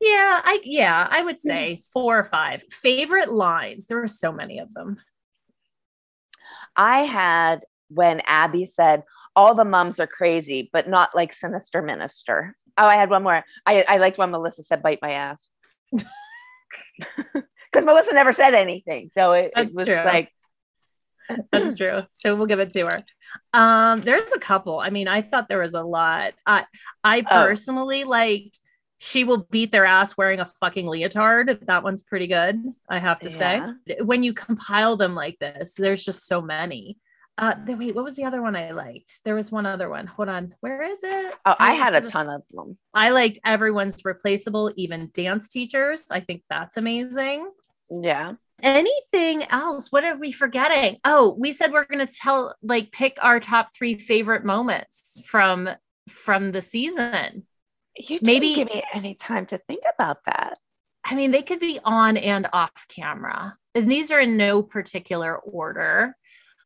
Yeah, I yeah, I would say four or five. Favorite lines. There were so many of them. I had when Abby said, all the mums are crazy, but not like sinister minister. Oh, I had one more. I, I liked when Melissa said, bite my ass. [LAUGHS] Because Melissa never said anything. So it, it was true. like, That's true. So we'll give it to her. Um, there's a couple. I mean, I thought there was a lot. I I Oh. personally liked she will beat their ass wearing a fucking leotard. That one's pretty good, I have to say. When you compile them like this, there's just so many. Uh there, wait, what was the other one I liked? There was one other one. Hold on. Where is it? oh, I had a ton of them. I liked everyone's replaceable, even dance teachers. I think that's amazing Yeah. anything else what are we forgetting oh we said we're going to tell like pick our top three favorite moments from from the season You didn't Maybe- give me any time to think about that. i mean they could be on and off camera and these are in no particular order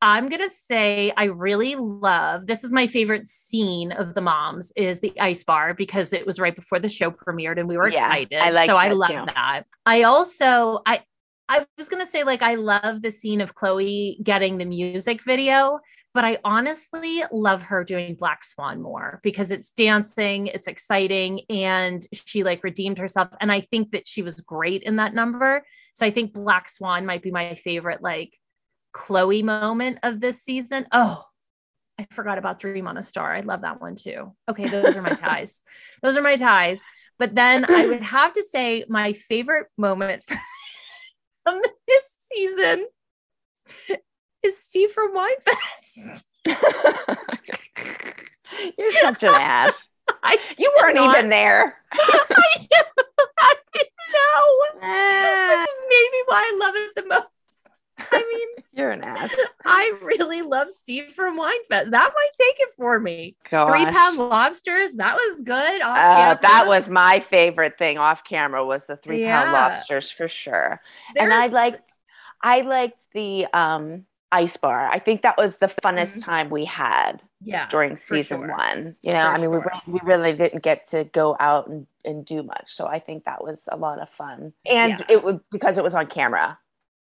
i'm going to say i really love this is my favorite scene of the moms is the ice bar because it was right before the show premiered and we were Yeah, excited I like so i love too. that i also i I was going to say, like, I love the scene of Chloe getting the music video, but I honestly love her doing Black Swan more because it's dancing, it's exciting, and she like redeemed herself. And I think that she was great in that number. So I think Black Swan might be my favorite, like, Chloe moment of this season. Oh, I forgot about Dream on a Star. I love that one too. Okay, those are my [LAUGHS] ties. Those are my ties. But then I would have to say my favorite moment [LAUGHS] from this season is Steve from Winefest. [LAUGHS] You're such an ass. I You weren't cannot- even there. I. I know. Which is maybe why I love it the most. [LAUGHS] I mean, You're an ass. I really love Steve from Winefest. That might take it for me. Three pound lobsters. That was good. off Uh, that was my favorite thing off camera was the three pound Yeah. lobsters for sure. and I There's- liked I liked the um ice bar. I think that was the funnest Mhm. time we had yeah during season sure. one. You know, For I mean, sure. we, we really didn't get to go out and, and do much. So I think that was a lot of fun. And Yeah. it was because it was on camera.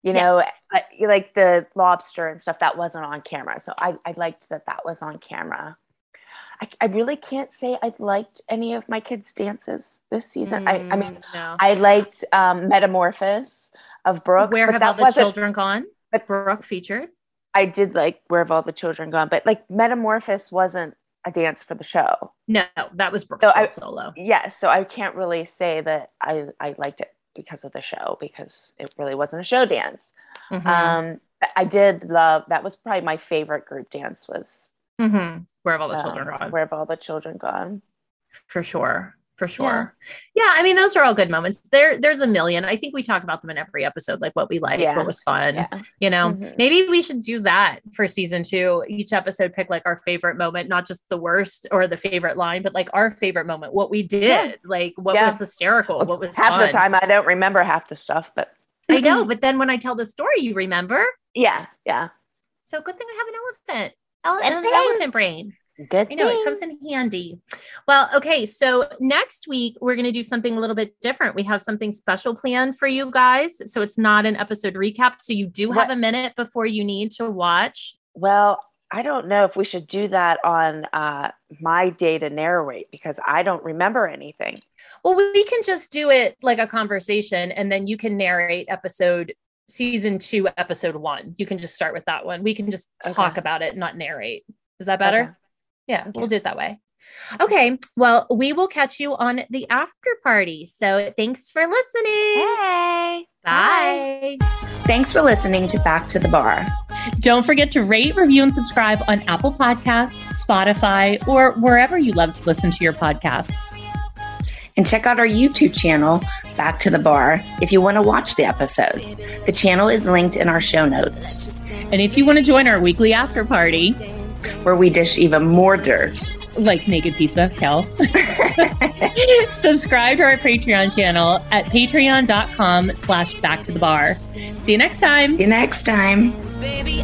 You know, Yes. I, like the lobster and stuff that wasn't on camera. So I, I liked that that was on camera. I, I really can't say I liked any of my kids' dances this season. I, I mean, Mm, no. I liked um, Metamorphosis of Brooke. Where but have all the children gone? but- Brooke featured. I did like Where Have All the Children Gone, but like Metamorphosis wasn't a dance for the show. No, that was Brooke's So I- solo. Yes, so I can't really say that I, I liked it because of the show because it really wasn't a show dance. Mhm. Um, I did love that was probably my favorite group dance was Mhm. Where have all the uh, children gone? Where Have All the Children Gone. for sure for sure yeah. i mean those are all good moments there there's a million i think we talk about them in every episode like what we liked Yeah. what was fun Yeah. you know Mhm. maybe we should do that for season two each episode pick like our favorite moment not just the worst or the favorite line but like our favorite moment what we did Yeah. like what Yeah. was hysterical what was half fun. the time I don't remember half the stuff, but i know [LAUGHS] but then when i tell the story you remember yeah, yeah. so good thing i have an elephant Ele- an elephant brain Good. I know it comes in handy. Well, okay. So next week, we're going to do something a little bit different. We have something special planned for you guys. So it's not an episode recap. So you do have What- a minute before you need to watch. Well, I don't know if we should do that on uh, my day to narrate because I don't remember anything. Well, we can just do it like a conversation and then you can narrate episode season two, episode one. You can just start with that one. We can just Okay. talk about it, not narrate. Is that better? Okay. Yeah, we'll do it that way. Okay. Well, we will catch you on the after party. So thanks for listening. Hey. Bye. Thanks for listening to Back to the Bar. Don't forget to rate, review, and subscribe on Apple Podcasts, Spotify, or wherever you love to listen to your podcasts. And check out our YouTube channel, Back to the Bar, if you want to watch the episodes. The channel is linked in our show notes, And if you want to join our weekly after party, where we dish even more dirt. like Naked Pizza, Kel, [LAUGHS] subscribe to our Patreon channel at patreon.com slash back to the bar. See you next time. See you next time. Baby,